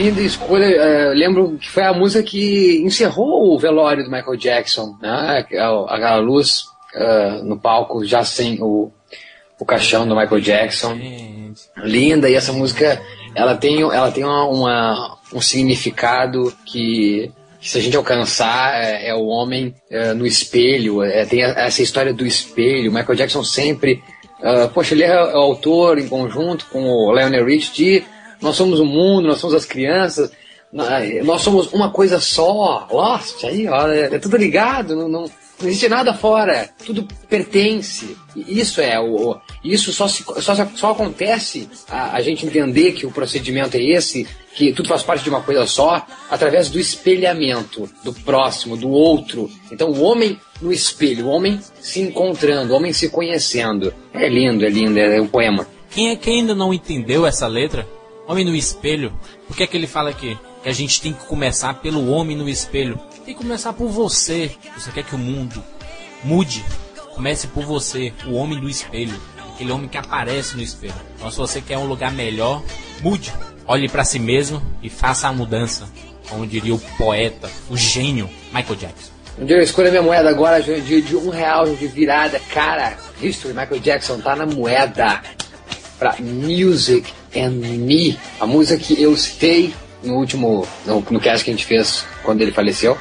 linda escolha. eh, lembro que foi a música que encerrou o velório do Michael Jackson, né? Aquela luz eh, no palco, já sem o, o caixão do Michael Jackson. Linda, e essa música ela tem, ela tem uma, uma- um significado que, se a gente alcançar é, é o homem eh, no espelho, é, tem a- essa história do espelho. Michael Jackson sempre. ah, poxa, ele é o autor em conjunto com o Lionel Rich de Nós somos o mundo, nós somos as crianças, nós somos uma coisa só. Nossa, aí, ó, é, é tudo ligado, não, não, não existe nada fora, tudo pertence. Isso é o, isso só, se- só, só acontece a, a gente entender que o procedimento é esse, que tudo faz parte de uma coisa só, através do espelhamento do próximo, do outro. Então o homem no espelho, o homem se encontrando, o homem se conhecendo. É lindo, é lindo, é um poema. Quem, é- quem ainda não entendeu essa letra, Homem no Espelho, o que é que ele fala aqui? Que a gente tem que começar pelo homem no espelho. Tem que começar por você. Você quer que o mundo mude? Comece por você, o homem do espelho. Aquele homem que aparece no espelho. Então, se você quer um lugar melhor, mude. Olhe para si mesmo e faça a mudança. Como diria o poeta, o gênio Michael Jackson. Eu escolho a minha moeda agora de, de um real de virada. Cara, History, Michael Jackson tá na moeda. Pra Music and Me. A música que eu citei no último, no, no cast que a gente fez quando ele faleceu.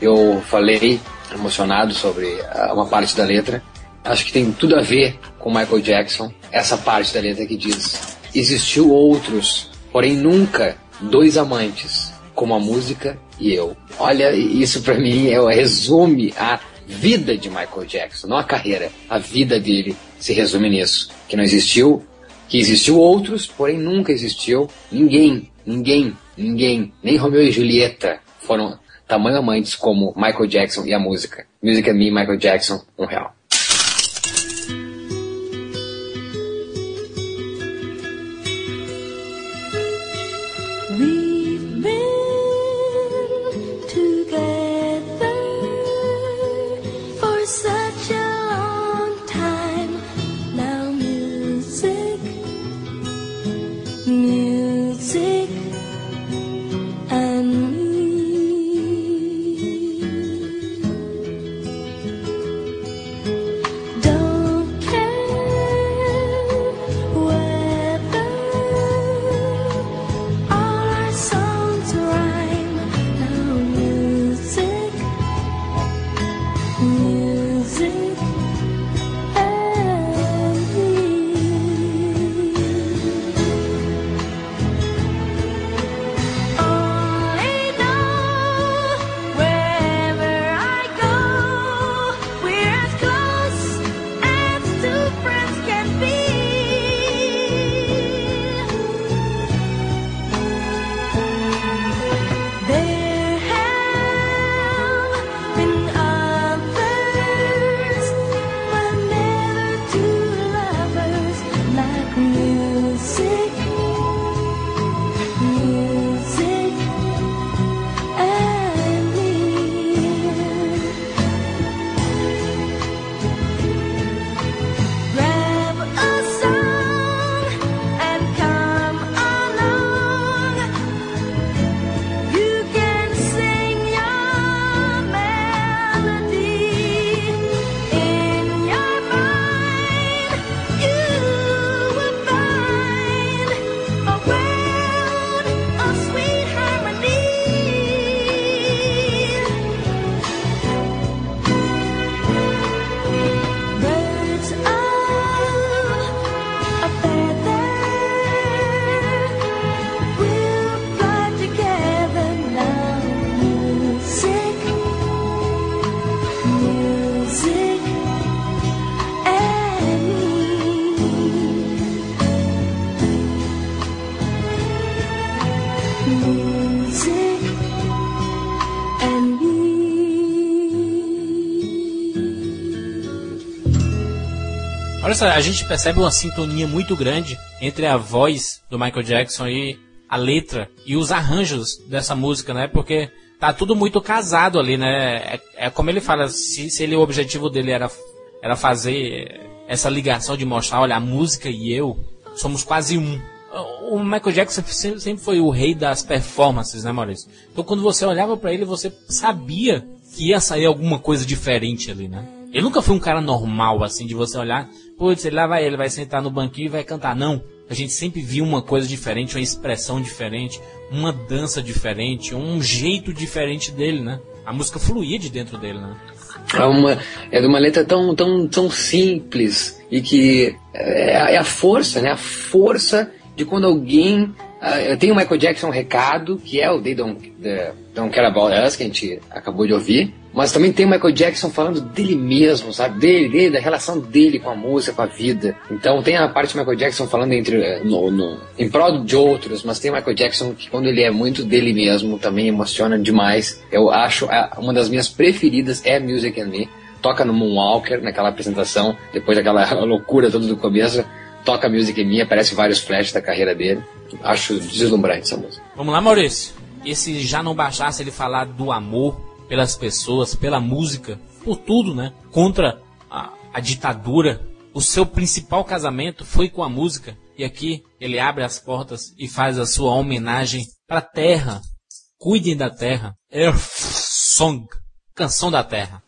Eu falei emocionado sobre ah, uma parte da letra. Acho que tem tudo a ver com Michael Jackson. Essa parte da letra que diz: Existiu outros, porém nunca dois amantes, como a música e eu. Olha, isso pra mim é, resume a vida de Michael Jackson, não a carreira. A vida dele se resume nisso. Que não existiu, que existiu outros, porém nunca existiu ninguém, ninguém, ninguém, nem Romeu e Julieta foram tamanho amantes como Michael Jackson e a música. Music and Me, Michael Jackson, um real. Olha só, a gente percebe uma sintonia muito grande entre a voz do Michael Jackson e a letra e os arranjos dessa música, né? Porque tá tudo muito casado ali, né? É, é como ele fala, se, se ele, o objetivo dele era, era fazer essa ligação de mostrar, olha, a música e eu somos quase um. o Michael Jackson sempre, foi o rei das performances, né, Maurício? Então quando você olhava pra ele, você sabia que ia sair alguma coisa diferente ali, né? Ele nunca foi um cara normal, assim, de você olhar, putz, ele lá vai, ele vai sentar no banquinho e vai cantar. Não. A gente sempre via uma coisa diferente, uma expressão diferente, uma dança diferente, um jeito diferente dele, né? A música fluía de dentro dele, né? É uma, é uma letra tão, tão, tão simples e que é, é a força, né? A força de quando alguém. Uh, tem o Michael Jackson um recado, que é o They Don't, the, Don't Care About Us, que a gente acabou de ouvir. Mas também tem o Michael Jackson falando dele mesmo, sabe? Dele, dele, da relação dele com a música, com a vida. Então tem a parte do Michael Jackson falando entre, eh, no, no, em prol de outros, mas tem o Michael Jackson que quando ele é muito dele mesmo também emociona demais. Eu acho a, uma das minhas preferidas é Music and Me. Toca no Moonwalker, naquela apresentação, depois daquela loucura toda do começo toca Music in Me, aparece vários flashes da carreira dele. Acho deslumbrante essa música. Vamos lá, Maurício. E se já não baixasse ele falar do amor pelas pessoas, pela música, por tudo, né? Contra a, a ditadura. O seu principal casamento foi com a música. E aqui ele abre as portas e faz a sua homenagem para a terra. Cuidem da terra. Earth Song. Canção da terra.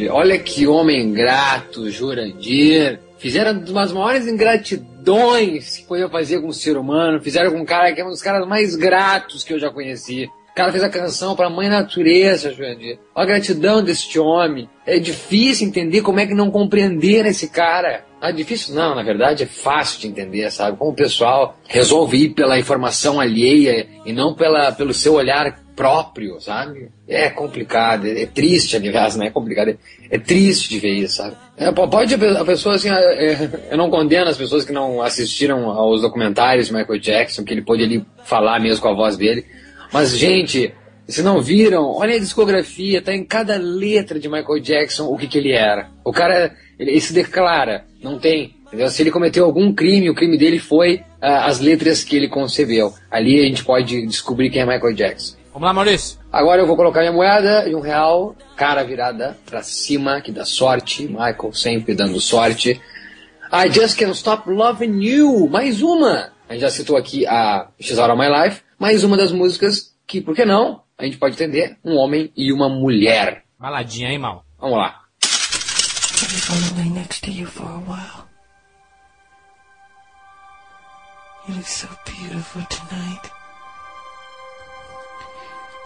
Jurandir, olha que homem ingrato, Jurandir. Fizeram uma das maiores ingratidões que podia fazer com um ser humano. Fizeram com um cara que é um dos caras mais gratos que eu já conheci. O cara fez a canção pra Mãe Natureza, Jurandir. Olha a gratidão deste homem. É difícil entender como é que não compreenderam esse cara. Ah, difícil não, na verdade é fácil de entender, sabe? Como o pessoal resolve ir pela informação alheia e não pela, pelo seu olhar próprio, sabe? É complicado, é, triste, aliás, não é complicado, é, triste de ver isso, sabe? É, po- pode a pe- a pessoa, assim, é, é, eu não condeno as pessoas que não assistiram aos documentários de Michael Jackson, que ele pôde ali falar mesmo com a voz dele, mas, gente, se não viram, olha a discografia, tá em cada letra de Michael Jackson o que, que ele era. O cara, ele, ele se declara, não tem. Entendeu? Se ele cometeu algum crime, o crime dele foi ah, as letras que ele concebeu. Ali a gente pode descobrir quem é Michael Jackson. Vamos lá, Maurício. Agora eu vou colocar minha moeda de um real, cara virada pra cima, que dá sorte. Michael sempre dando sorte. I Just Can't Stop Loving You, mais uma. A gente já citou aqui a She's Out of My Life, mais uma das músicas que, por que não, a gente pode entender um homem e uma mulher. Baladinha, hein, Mal? Vamos lá. I just wanna lay next to you for a while. You look so beautiful tonight.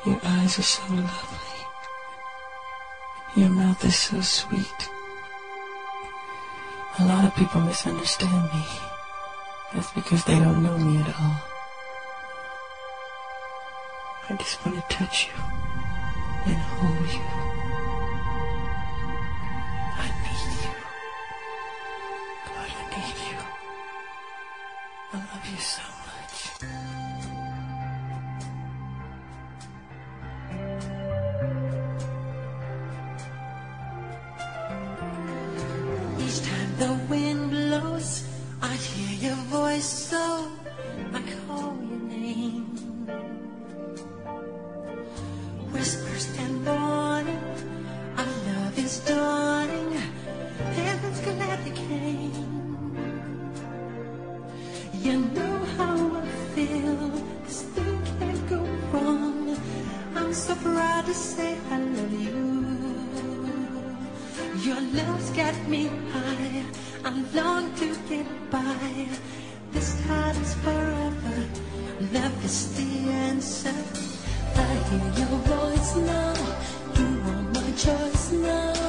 Your eyes are so lovely. Your mouth is so sweet. A lot of people misunderstand me. That's because they don't know me at all. I just want to touch you and hold you. I need you. God, I need you. I love you so the wind blows, I hear your voice so I call your name. Whispers and warning, our love is dawning. Heaven's glad you came. You know how I feel. This thing can't go wrong. I'm so proud to say I love you. Your love's got me high. I long to get by. This heart is forever. Love is the answer. I hear your voice now. You are my choice now.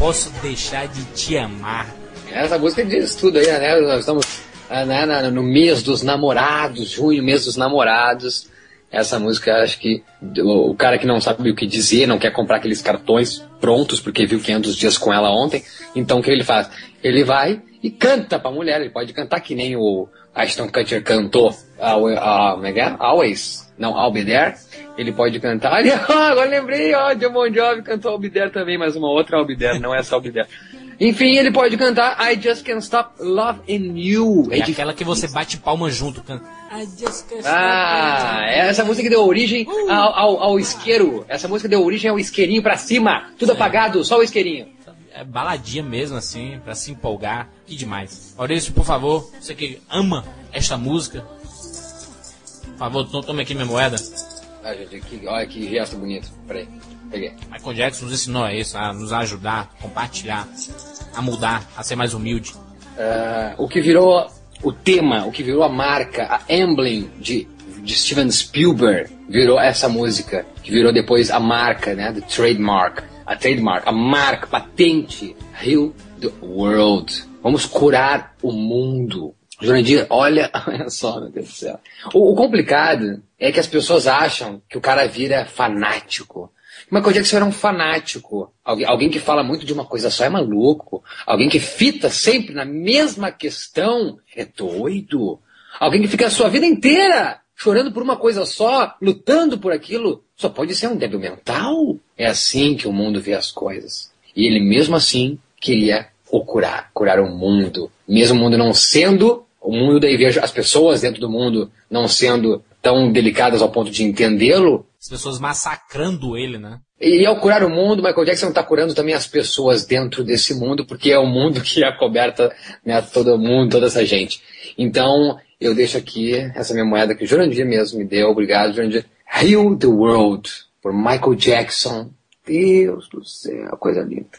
Posso deixar de te amar. Essa música diz tudo aí, né? Nós estamos ah, né, no mês dos namorados, junho, mês dos namorados. Essa música, acho que o, cara que não sabe o que dizer, não quer comprar aqueles cartões prontos, porque viu 500 dias com ela ontem. Então, o que ele faz? Ele vai e canta pra mulher. Ele pode cantar que nem o Ashton Kutcher cantou. é é? Always. Não, I'll Be There. Ele pode cantar. Ah, agora lembrei, ó, John Bon Jovi cantou There também, mas uma outra There, não é Be There. Enfim, ele pode cantar I Just Can't Stop Love in You. É É aquela que você bate palma junto, canta. I just can't ah, essa música deu origem ao, ao, ao isqueiro. Essa música deu origem ao isqueirinho pra cima. Tudo apagado, só o isqueirinho. É baladinha mesmo, assim, pra se empolgar. Que demais. Maurício, por favor, você que ama esta música, por favor, to- tome aqui minha moeda. Ah, gente, que, olha que gesto bonito. Peraí, peguei. Michael Jackson nos ensinou a isso, a nos ajudar, compartilhar, a mudar, a ser mais humilde. Ah, o que virou o tema, o que virou a marca, a emblem de, de Steven Spielberg, virou essa música, que virou depois a marca, né, the trademark, a trademark, a marca, patente, Heal the World. Vamos curar o mundo. Jurandir, olha, olha só, meu Deus do céu. O, o complicado é que as pessoas acham que o cara vira fanático. Michael Jackson era um fanático. Alguém, alguém que fala muito de uma coisa só é maluco. Alguém que fita sempre na mesma questão é doido. Alguém que fica a sua vida inteira chorando por uma coisa só, lutando por aquilo, só pode ser um débil mental. É assim que o mundo vê as coisas. E ele mesmo assim queria o curar, curar o mundo. Mesmo o mundo não sendo, o mundo daí vejo as pessoas dentro do mundo não sendo tão delicadas ao ponto de entendê-lo, As pessoas massacrando ele, né? e ao curar o mundo, Michael Jackson está curando também as pessoas dentro desse mundo, porque é o mundo que é coberta, né, todo mundo, toda essa gente. Então, eu deixo aqui essa minha moeda que o Jurandir mesmo me deu. Obrigado, Jurandir. Heal the World, por Michael Jackson. Deus do céu, coisa linda.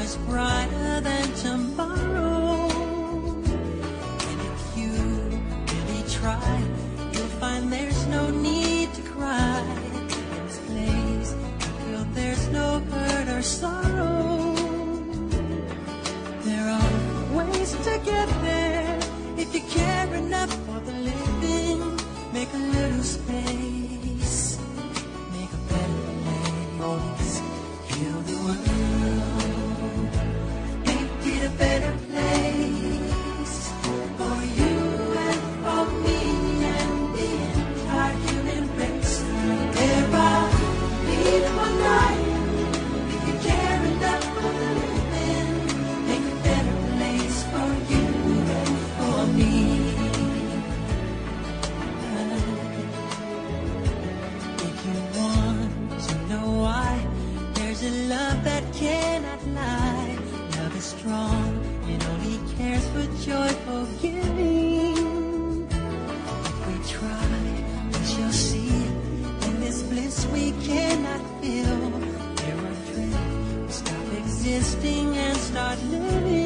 Much brighter than tomorrow. And if you really try, you'll find there's no need to cry. In this place, you feel there's no hurt or sorrow. There are ways to get there if you care enough existing and start living.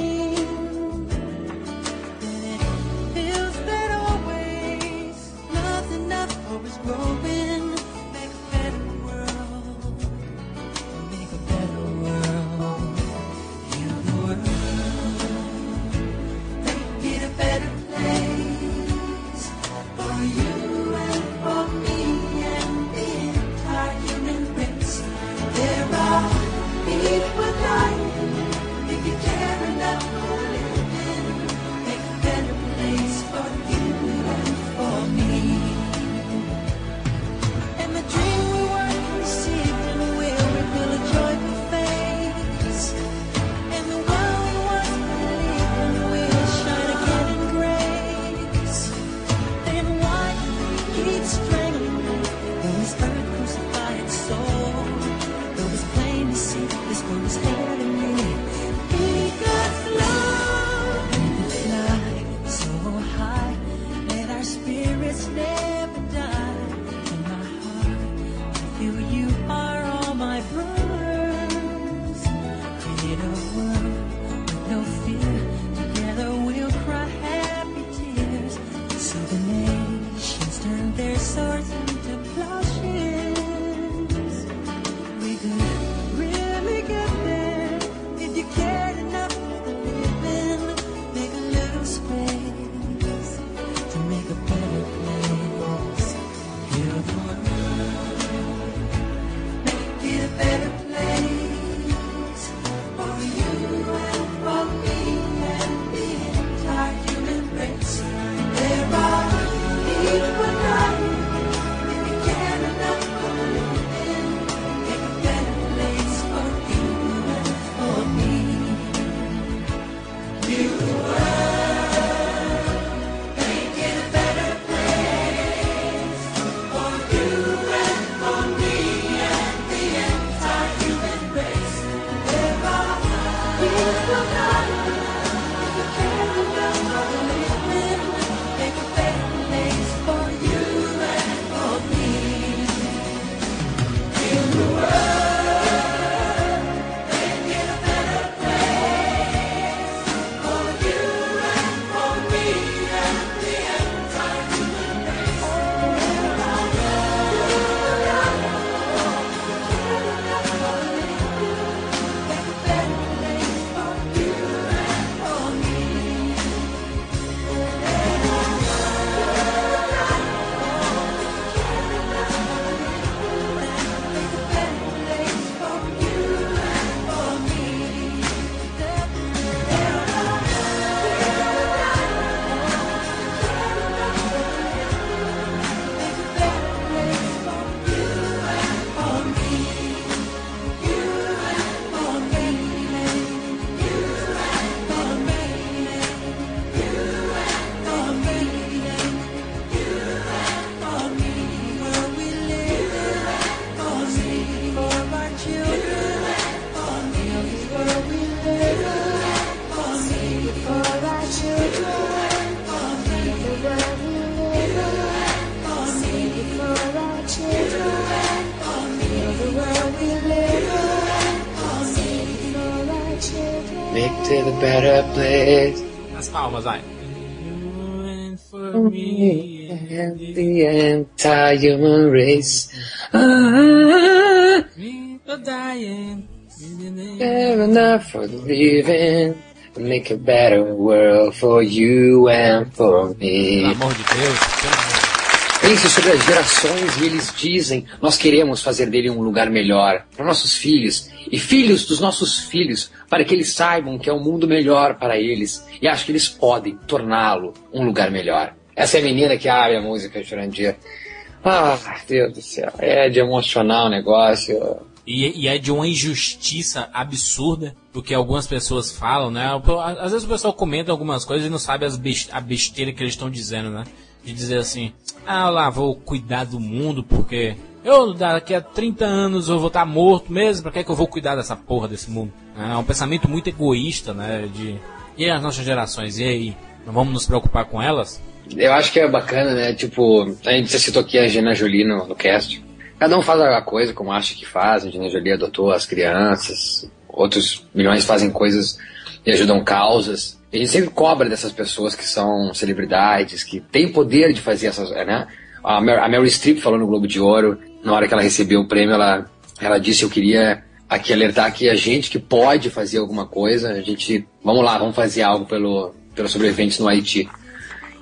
Human race. Ah, have enough for the living. Make a better world for you and for me. Pelo amor de Deus. Pense sobre as gerações e eles dizem: nós queremos fazer dele um lugar melhor para nossos filhos e filhos dos nossos filhos, para que eles saibam que é um mundo melhor para eles e acho que eles podem torná-lo um lugar melhor. Essa é a menina que abre a música Jurandir. Ah, Deus do céu, é de emocionar o negócio. E, e é de uma injustiça absurda o que algumas pessoas falam, né? Às vezes o pessoal comenta algumas coisas e não sabe as a besteira que eles estão dizendo, né? De dizer assim, ah lá, vou cuidar do mundo porque eu daqui a 30 anos eu vou estar morto mesmo, pra que, é que eu vou cuidar dessa porra desse mundo? É um pensamento muito egoísta, né? De, e as nossas gerações, e aí? Não vamos nos preocupar com elas? Eu acho que é bacana, né? Tipo, a gente já citou aqui a Angelina Jolie no, no cast. Cada um faz a coisa como acha que faz. A Angelina Jolie adotou as crianças, outros milhões fazem coisas e ajudam causas. E a gente sempre cobra dessas pessoas que são celebridades, que têm poder de fazer essas, né? A, Mer a Meryl Streep falou no Globo de Ouro, na hora que ela recebeu o prêmio, ela, ela disse, eu queria aqui alertar que a gente que pode fazer alguma coisa, a gente, vamos lá, vamos fazer algo pelo, pelos sobreviventes no Haiti.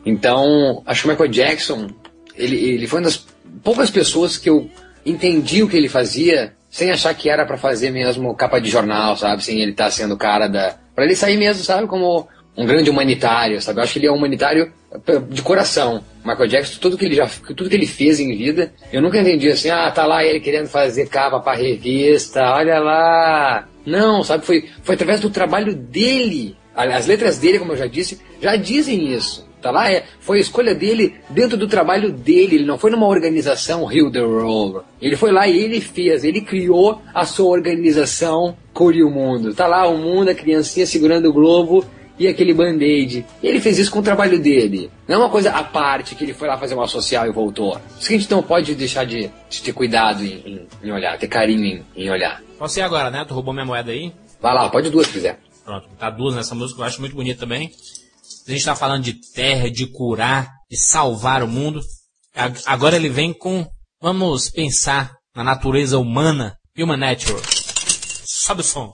Então, acho que o Michael Jackson, ele, ele foi uma das poucas pessoas que eu entendi o que ele fazia sem achar que era pra fazer mesmo capa de jornal, sabe? Sem ele estar sendo o cara da. Pra ele sair mesmo, sabe? Como um grande humanitário, sabe? Eu acho que ele é um humanitário eh, de coração. Michael Jackson, tudo que ele já, tudo que ele fez em vida, eu nunca entendi assim, ah, tá lá ele querendo fazer capa pra revista, olha lá. Não, sabe? Foi, foi através do trabalho dele. As letras dele, como eu já disse, já dizem isso. Tá lá, é, foi a escolha dele dentro do trabalho dele. Ele não foi numa organização Rio the Roll. Ele foi lá e ele fez, ele criou a sua organização Cure o Mundo. Tá lá o mundo, a criancinha segurando o globo e aquele band-aid. Ele fez isso com o trabalho dele. Não é uma coisa à parte que ele foi lá fazer uma social e voltou. Isso que a gente não pode deixar de, de ter cuidado em, em- em olhar, ter carinho em, em olhar. Posso ir agora, né? Tu roubou minha moeda aí? Vai lá, pode duas se quiser. Pronto, tá duas nessa música, eu acho muito bonita também. A gente tá falando de terra, de curar, de salvar o mundo. Agora ele vem com, vamos pensar na natureza humana, human natural. Sobe o som.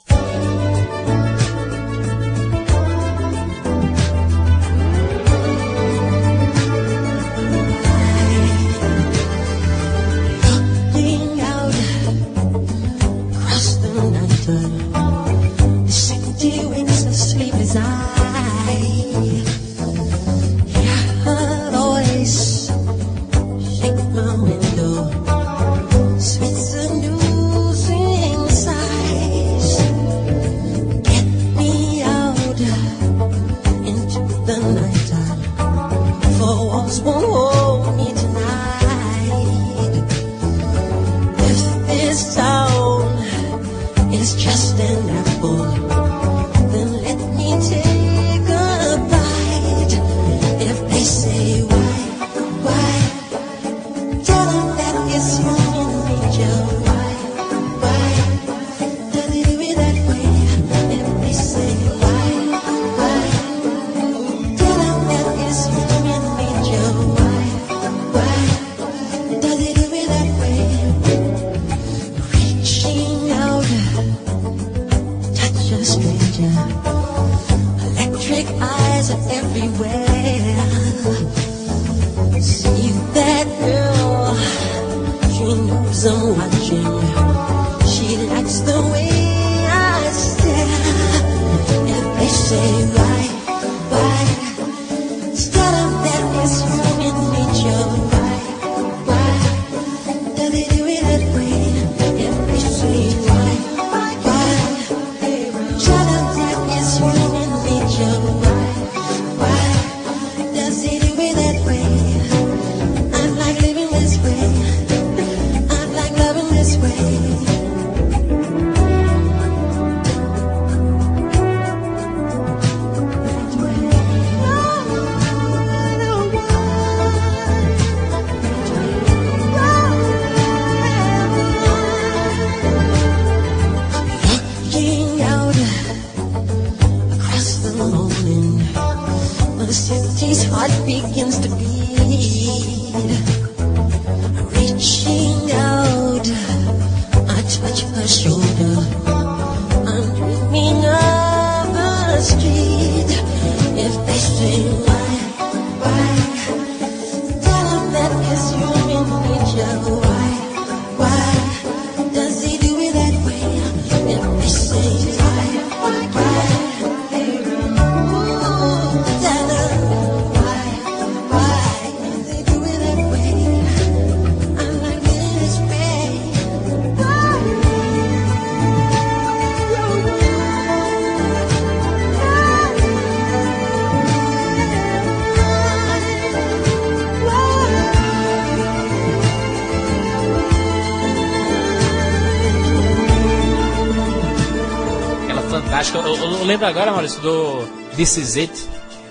Lembro agora, Maurício, do This Is It,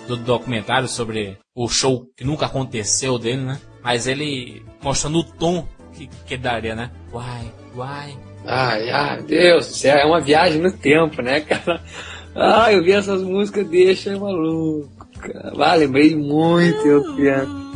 do documentário sobre o show que nunca aconteceu dele, né? Mas ele mostrando o tom que, que daria, né? Why, why? Ai, ai, Deus do céu, é uma viagem no tempo, né, cara? Ah, eu vi essas músicas, deixa maluco, cara. Ah, lembrei muito, eu criança.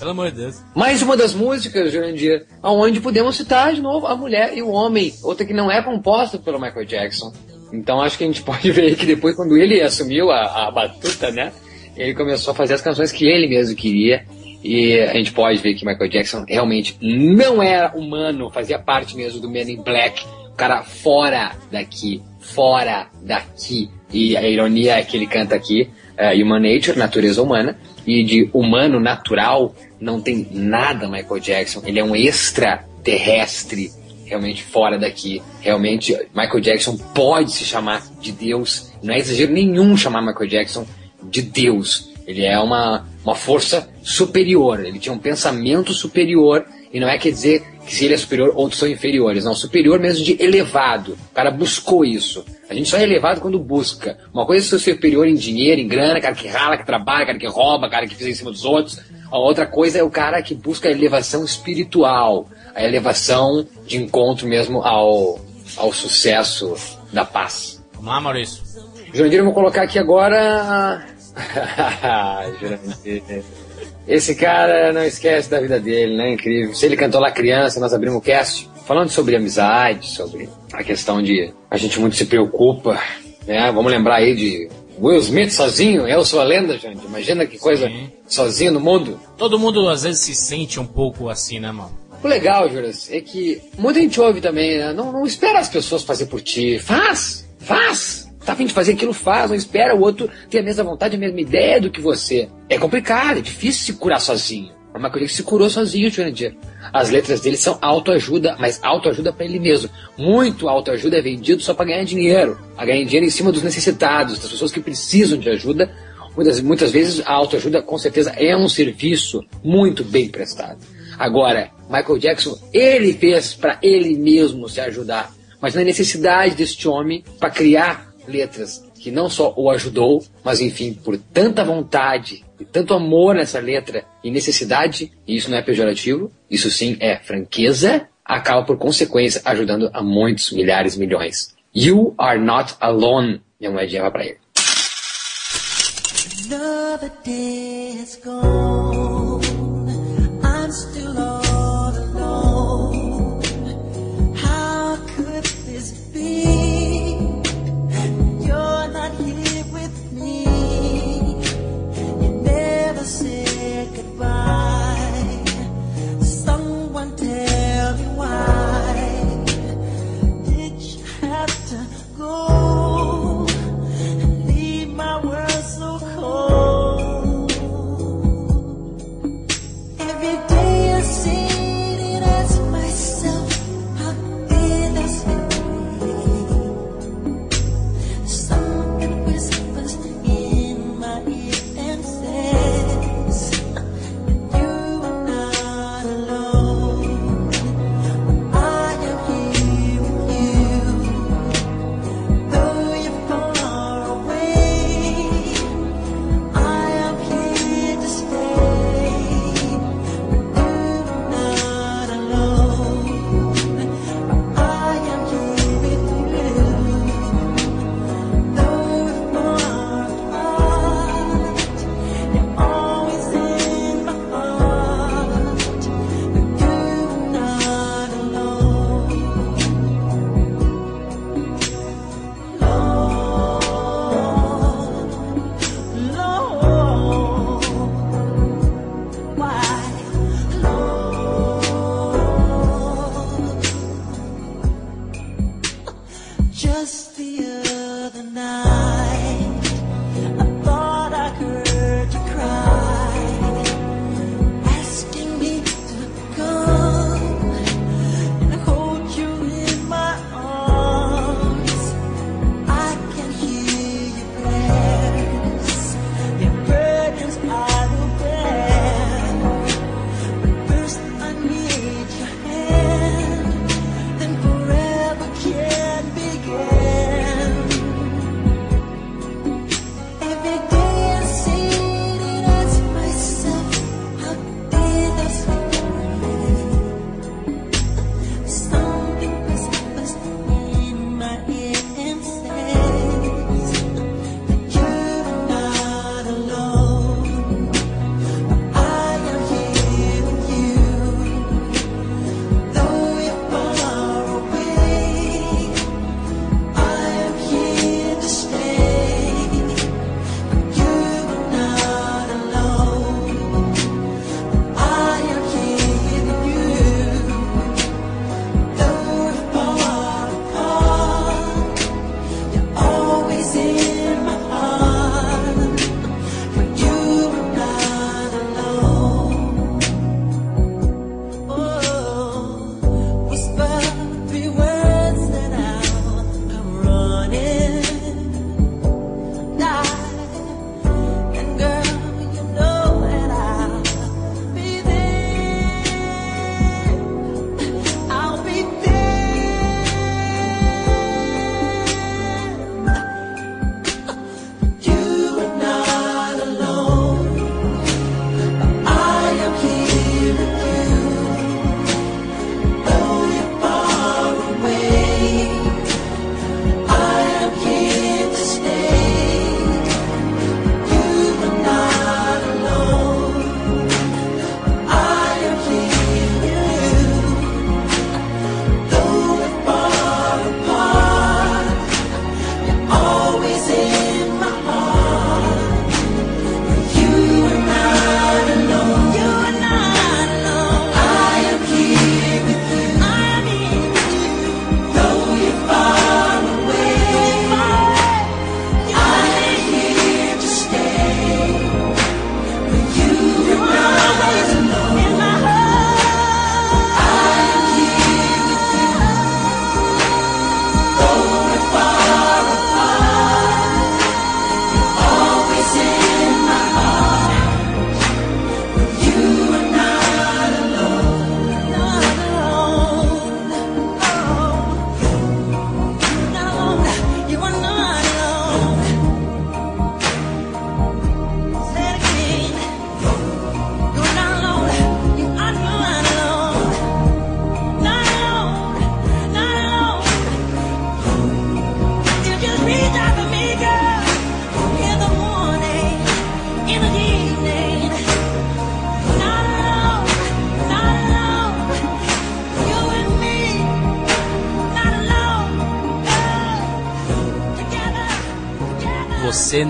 Pelo amor de Deus. Mais uma das músicas, Jurandir, onde podemos citar de novo a mulher e o homem, outra que não é composta pelo Michael Jackson. Então acho que a gente pode ver que depois, quando ele assumiu a, a batuta, né, ele começou a fazer as canções que ele mesmo queria. E a gente pode ver que Michael Jackson realmente não era humano, fazia parte mesmo do Men in Black, o cara fora daqui, fora daqui. E a ironia é que ele canta aqui, eh, Human Nature, natureza humana, e de humano natural não tem nada Michael Jackson, ele é um extraterrestre, realmente fora daqui. Realmente, Michael Jackson pode se chamar de Deus, não é exagero nenhum chamar Michael Jackson de Deus. Ele é uma, uma força superior, ele tinha um pensamento superior, e não é quer dizer que se ele é superior, outros são inferiores. Não, superior mesmo de elevado. O cara buscou isso. A gente só é elevado quando busca. Uma coisa é ser superior em dinheiro, em grana, cara que rala, que trabalha, cara que rouba, cara que fica em cima dos outros. A outra coisa é o cara que busca a elevação espiritual, a elevação de encontro mesmo ao, ao sucesso da paz. Vamos lá, Maurício. Jurandir, eu vou colocar aqui agora. Esse cara não esquece da vida dele, né? Incrível. Se ele cantou lá criança, nós abrimos o cast falando sobre amizade, sobre a questão de a gente muito se preocupa, né? Vamos lembrar aí de Will Smith sozinho, eu sou a lenda, gente. Imagina que coisa sozinho no mundo. Todo mundo às vezes se sente um pouco assim, né, mano? O legal, Juras, é que muita gente ouve também, né? Não, não espera as pessoas fazer por ti. Faz! Faz! Tá a fim de fazer aquilo, faz. Não espera o outro ter a mesma vontade, a mesma ideia do que você. É complicado, é difícil se curar sozinho. É coisa que se curou sozinho, Jurandir. As letras dele são autoajuda, mas autoajuda para ele mesmo. Muito autoajuda é vendido só para ganhar dinheiro. A ganhar dinheiro em cima dos necessitados, das pessoas que precisam de ajuda. Muitas, muitas vezes a autoajuda, com certeza, é um serviço muito bem prestado. Agora, Michael Jackson, ele fez para ele mesmo se ajudar. Mas na necessidade deste homem para criar letras que não só o ajudou, mas enfim, por tanta vontade e tanto amor nessa letra e necessidade, e isso não é pejorativo, isso sim é franqueza, acaba por consequência ajudando a muitos milhares, milhões. You are not alone, é uma moedinha para ele. Another day is gone. Goodbye. Someone tell me why.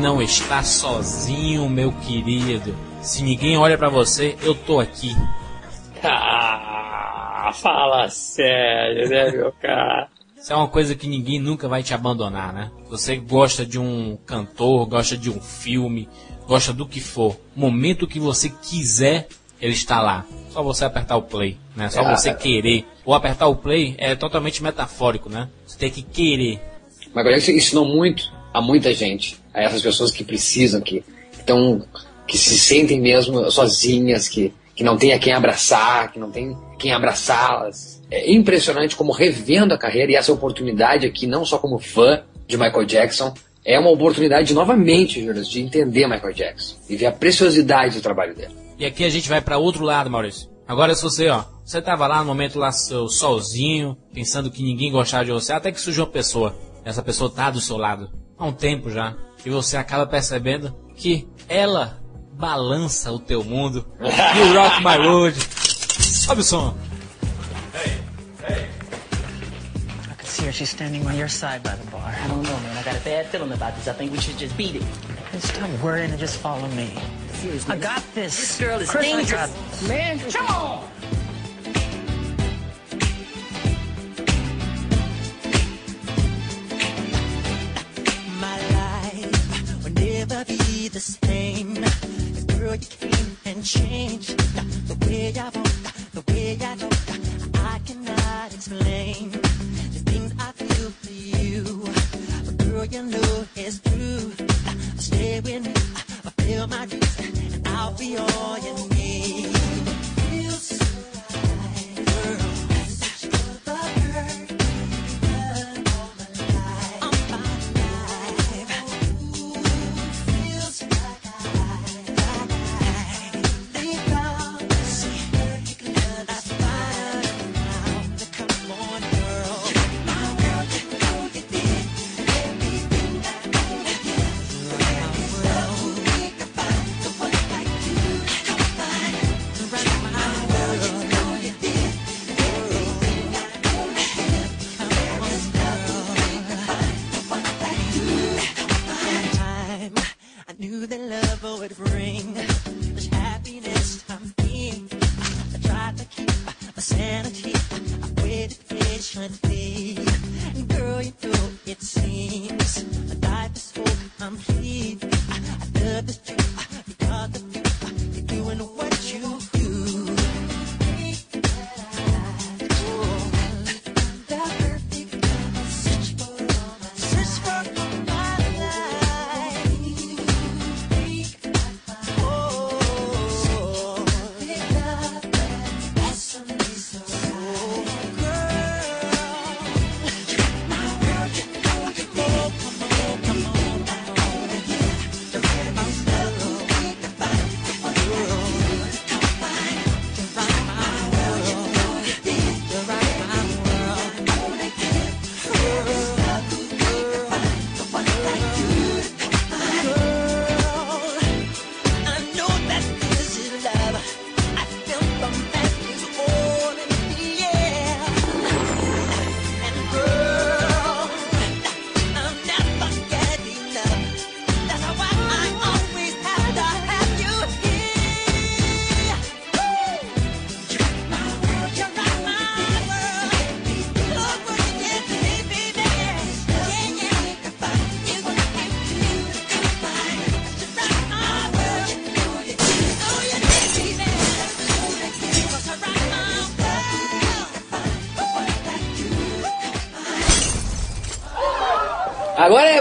Não está sozinho, meu querido. Se ninguém olha pra você, eu tô aqui. Ah, fala sério, né, meu cara? Isso é uma coisa que ninguém nunca vai te abandonar, né? Você gosta de um cantor, gosta de um filme, gosta do que for. Momento que você quiser, ele está lá. Só você apertar o play, né? Só É, você querer. O apertar o play é totalmente metafórico, né? Você tem que querer. Michael Jackson ensinou muito a muita gente, a essas pessoas que precisam, que estão, que se sentem mesmo sozinhas, que, que não tem a quem abraçar, que não tem quem abraçá-las. É impressionante como revendo a carreira e essa oportunidade aqui, não só como fã de Michael Jackson, é uma oportunidade novamente, Júlio, de entender Michael Jackson e ver a preciosidade do trabalho dele. E aqui a gente vai para outro lado, Maurício. Agora se você, ó, você tava lá no momento lá seu sozinho, pensando que ninguém gostava de você, até que surgiu uma pessoa. Essa pessoa tá do seu lado há um tempo já, e você acaba percebendo que ela balança o teu mundo. You rock my world. Sobe o som. I can see her. She's standing on your side by the bar. I don't know, man. I got a bad feeling about this. I think we should just beat it. Hey, stop worrying and just follow me. I got this. This girl is Chris, dangerous. Man, come on. Never be the same. 'Cause girl, you came and changed the way I walk, the way I talk. I cannot explain the things I feel for you. But girl, you know it's true. Stay with me, fulfill my dreams, and I'll be all you need.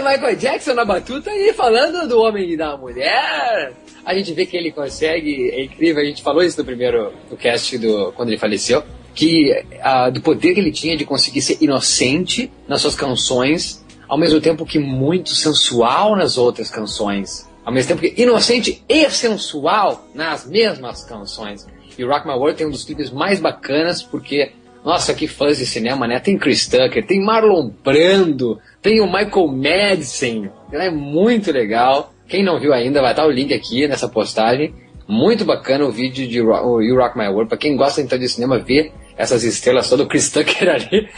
Michael Jackson na batuta e falando do homem e da mulher. A gente vê que ele consegue, é incrível, a gente falou isso no primeiro no cast do, quando ele faleceu, que do poder que ele tinha de conseguir ser inocente nas suas canções, ao mesmo tempo que muito sensual nas outras canções. Ao mesmo tempo que inocente e sensual nas mesmas canções. E Rock My World tem um dos clipes mais bacanas porque nossa, que fãs de cinema, né? Tem Chris Tucker, tem Marlon Brando, tem o Michael Madsen. Ela é muito legal. Quem não viu ainda, vai estar o link aqui nessa postagem. Muito bacana o vídeo de o You Rock My World. Pra quem gosta então de cinema, ver essas estrelas todas, o Chris Tucker ali.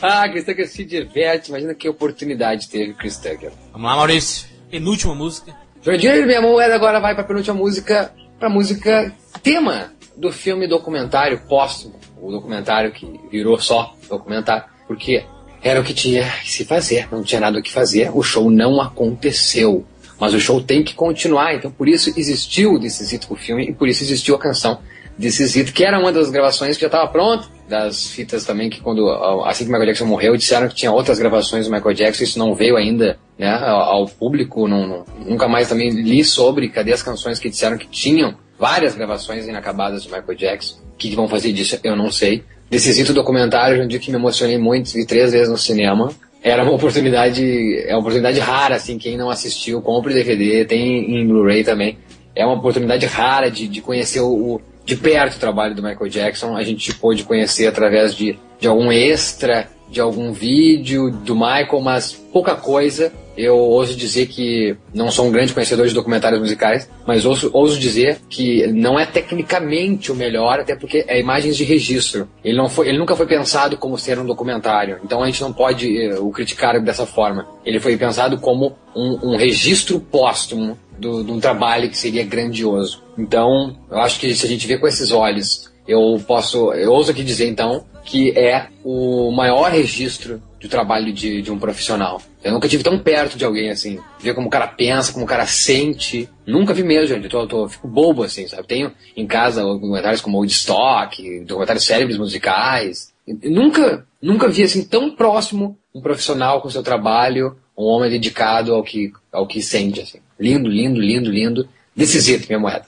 ah, Chris Tucker se diverte. Imagina que oportunidade teve Chris Tucker. Vamos lá, Maurício. penúltima música. Jurandir, minha moeda agora vai pra penúltima música, pra música tema do filme documentário póstumo, o documentário que virou só documentário, porque era o que tinha que se fazer, não tinha nada o que fazer, o show não aconteceu. Mas o show tem que continuar, então por isso existiu o This o filme, e por isso existiu a canção This Is que era uma das gravações que já estava pronta, das fitas também que quando, assim que Michael Jackson morreu, disseram que tinha outras gravações do Michael Jackson, isso não veio ainda né, ao, ao público, não, não- nunca mais também li sobre, cadê as canções que disseram que tinham várias gravações inacabadas do Michael Jackson, o que, vão fazer disso eu não sei. This Is It, o documentário, um dia que me emocionei muito, vi três vezes no cinema, era uma oportunidade, é uma oportunidade rara, assim, quem não assistiu, compre DVD, tem em Blu-ray também. É uma oportunidade rara de, de conhecer o- de perto o trabalho do Michael Jackson. A gente pôde conhecer através de, de algum extra, de algum vídeo do Michael, mas pouca coisa. Eu ouso dizer que não sou um grande conhecedor de documentários musicais, mas ouso, ouso dizer que não é tecnicamente o melhor, até porque é imagens de registro. Ele, não foi, ele nunca foi pensado como ser um documentário, então a gente não pode eh, o criticar dessa forma. Ele foi pensado como um, um registro póstumo de um trabalho que seria grandioso. Então, eu acho que se a gente vê com esses olhos, eu posso, eu ouso aqui dizer então que é o maior registro do trabalho de, de um profissional. Eu nunca tive tão perto de alguém assim, ver como o cara pensa, como o cara sente. Nunca vi mesmo, gente. Eu tô, tô- fico bobo assim, sabe? Tenho em casa documentários como Woodstock, documentários célebres musicais. E nunca, nunca vi assim tão próximo um profissional com seu trabalho, um homem dedicado ao que, ao que sente assim. Lindo, lindo, lindo, lindo. It, minha moeda.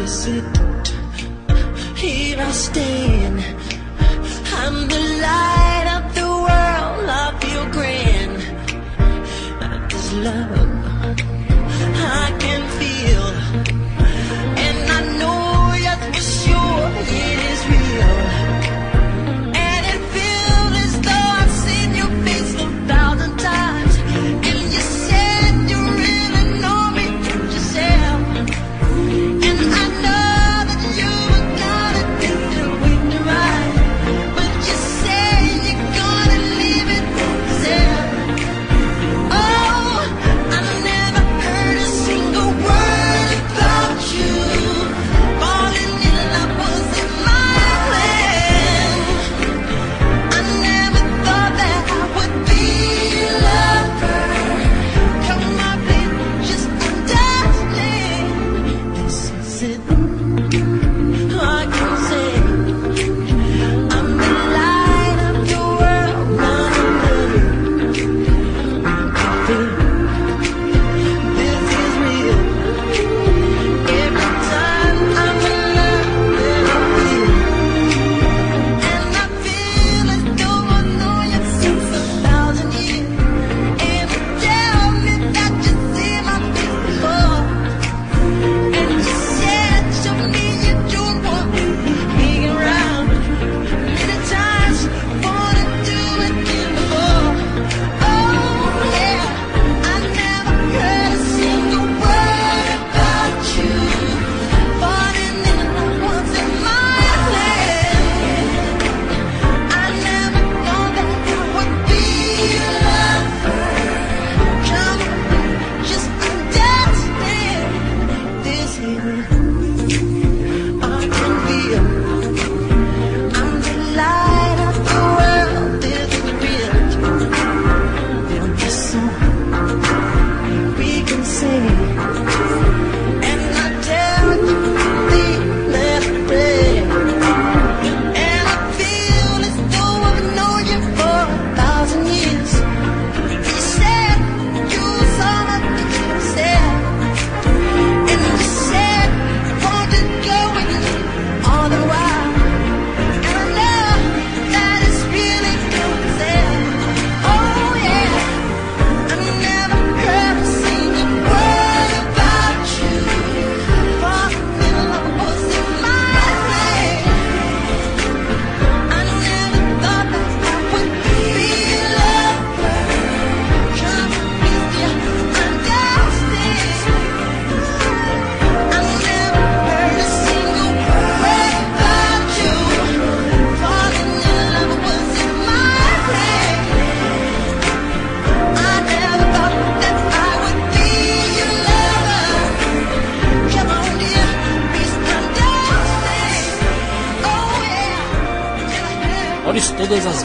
Is it. Here I stand. I'm the light of the world. I feel grand. This love I can feel. And I know sure it is real.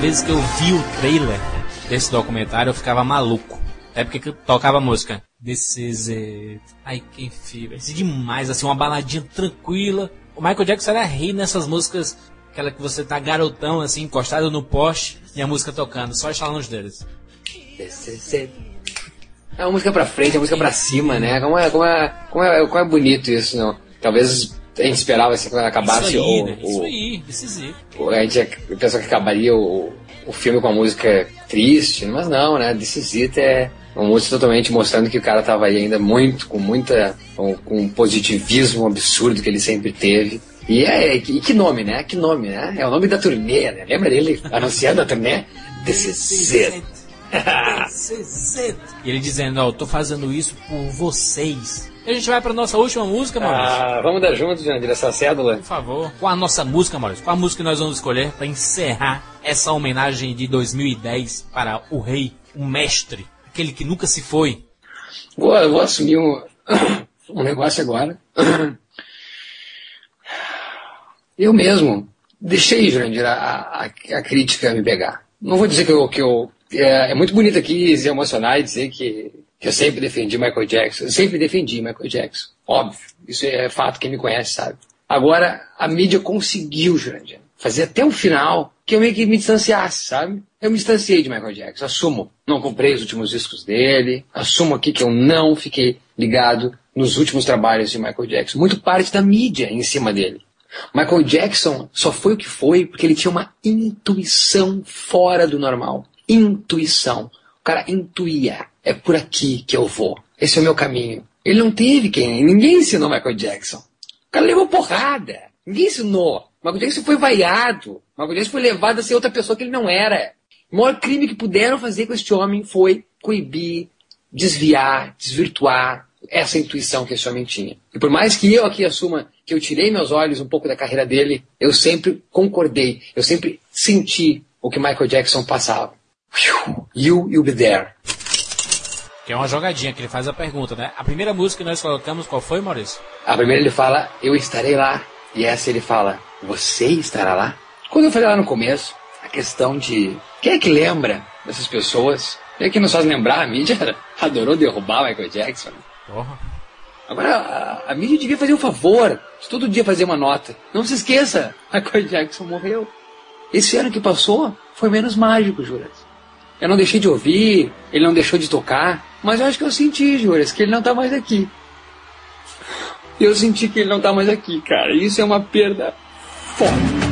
Vezes que eu vi o trailer desse documentário, eu ficava maluco. É porque que tocava música. This is it. I can feel. Isso é demais, assim, uma baladinha tranquila. O Michael Jackson era rei nessas músicas, aquela que você tá garotão, assim, encostado no poste, e a música tocando, só estalando os dedos. This is it. É uma música pra frente, é uma música pra cima, né? Como é, como é, como é, como é bonito isso, não? Talvez a gente esperava assim, quando acabasse Isso aí, o, né? o- Isso aí, this is it. o- A gente pensou que acabaria o, o filme com a música triste, mas não, né? This Is It é uma música totalmente mostrando que o cara tava aí ainda muito, com muita, com, com um positivismo absurdo que ele sempre teve. E é, e que nome, né? Que nome, né? É o nome da turnê, né? Lembra dele anunciando a turnê? This Is It. This is it. E ele dizendo, ó, eu tô fazendo isso por vocês. E a gente vai pra nossa última música, Maurício. Ah, vamos dar juntos, Jandir, essa cédula? Por favor. Qual a nossa música, Maurício? Qual a música que nós vamos escolher pra encerrar essa homenagem de 2010 para o rei, o mestre, aquele que nunca se foi? Vou, vou assumir um, um negócio agora. Eu mesmo deixei, Jurandir, a, a, a crítica me pegar. Não vou dizer que eu. Que eu é, é muito bonito aqui se emocionar e dizer que eu sempre defendi Michael Jackson. Eu sempre defendi Michael Jackson. Óbvio. Isso é fato, quem me conhece sabe. Agora, a mídia conseguiu, Jurandir, fazer até o final que eu meio que me distanciasse, sabe? Eu me distanciei de Michael Jackson, assumo. Não comprei os últimos discos dele, assumo aqui que eu não fiquei ligado nos últimos trabalhos de Michael Jackson. Muito parte da mídia em cima dele. Michael Jackson só foi o que foi porque ele tinha uma intuição fora do normal. Intuição. O cara intuía. É por aqui que eu vou. Esse é o meu caminho. Ele não teve quem. Ninguém ensinou Michael Jackson. O cara levou porrada. Ninguém ensinou. Michael Jackson foi vaiado. Michael Jackson foi levado a ser outra pessoa que ele não era. O maior crime que puderam fazer com este homem foi coibir, desviar, desvirtuar essa intuição que esse homem tinha. E por mais que eu aqui assuma que eu tirei meus olhos um pouco da carreira dele, eu sempre concordei, eu sempre senti o que Michael Jackson passava. You, you'll be there. Que é uma jogadinha que ele faz a pergunta, né? A primeira música que nós colocamos, qual foi, Maurício? A primeira ele fala, eu estarei lá. E essa ele fala, você estará lá? Quando eu falei lá no começo, a questão de quem é que lembra dessas pessoas? Quem é que nos faz lembrar? A mídia adorou derrubar Michael Jackson. Porra. Agora, a, a mídia devia fazer um favor, de todo dia fazer uma nota. Não se esqueça, Michael Jackson morreu. Esse ano que passou foi menos mágico, Juras. Eu não deixei de ouvir, ele não deixou de tocar, mas eu acho que eu senti, Juras, que ele não tá mais aqui. Eu senti que ele não tá mais aqui, cara. Isso é uma perda foda.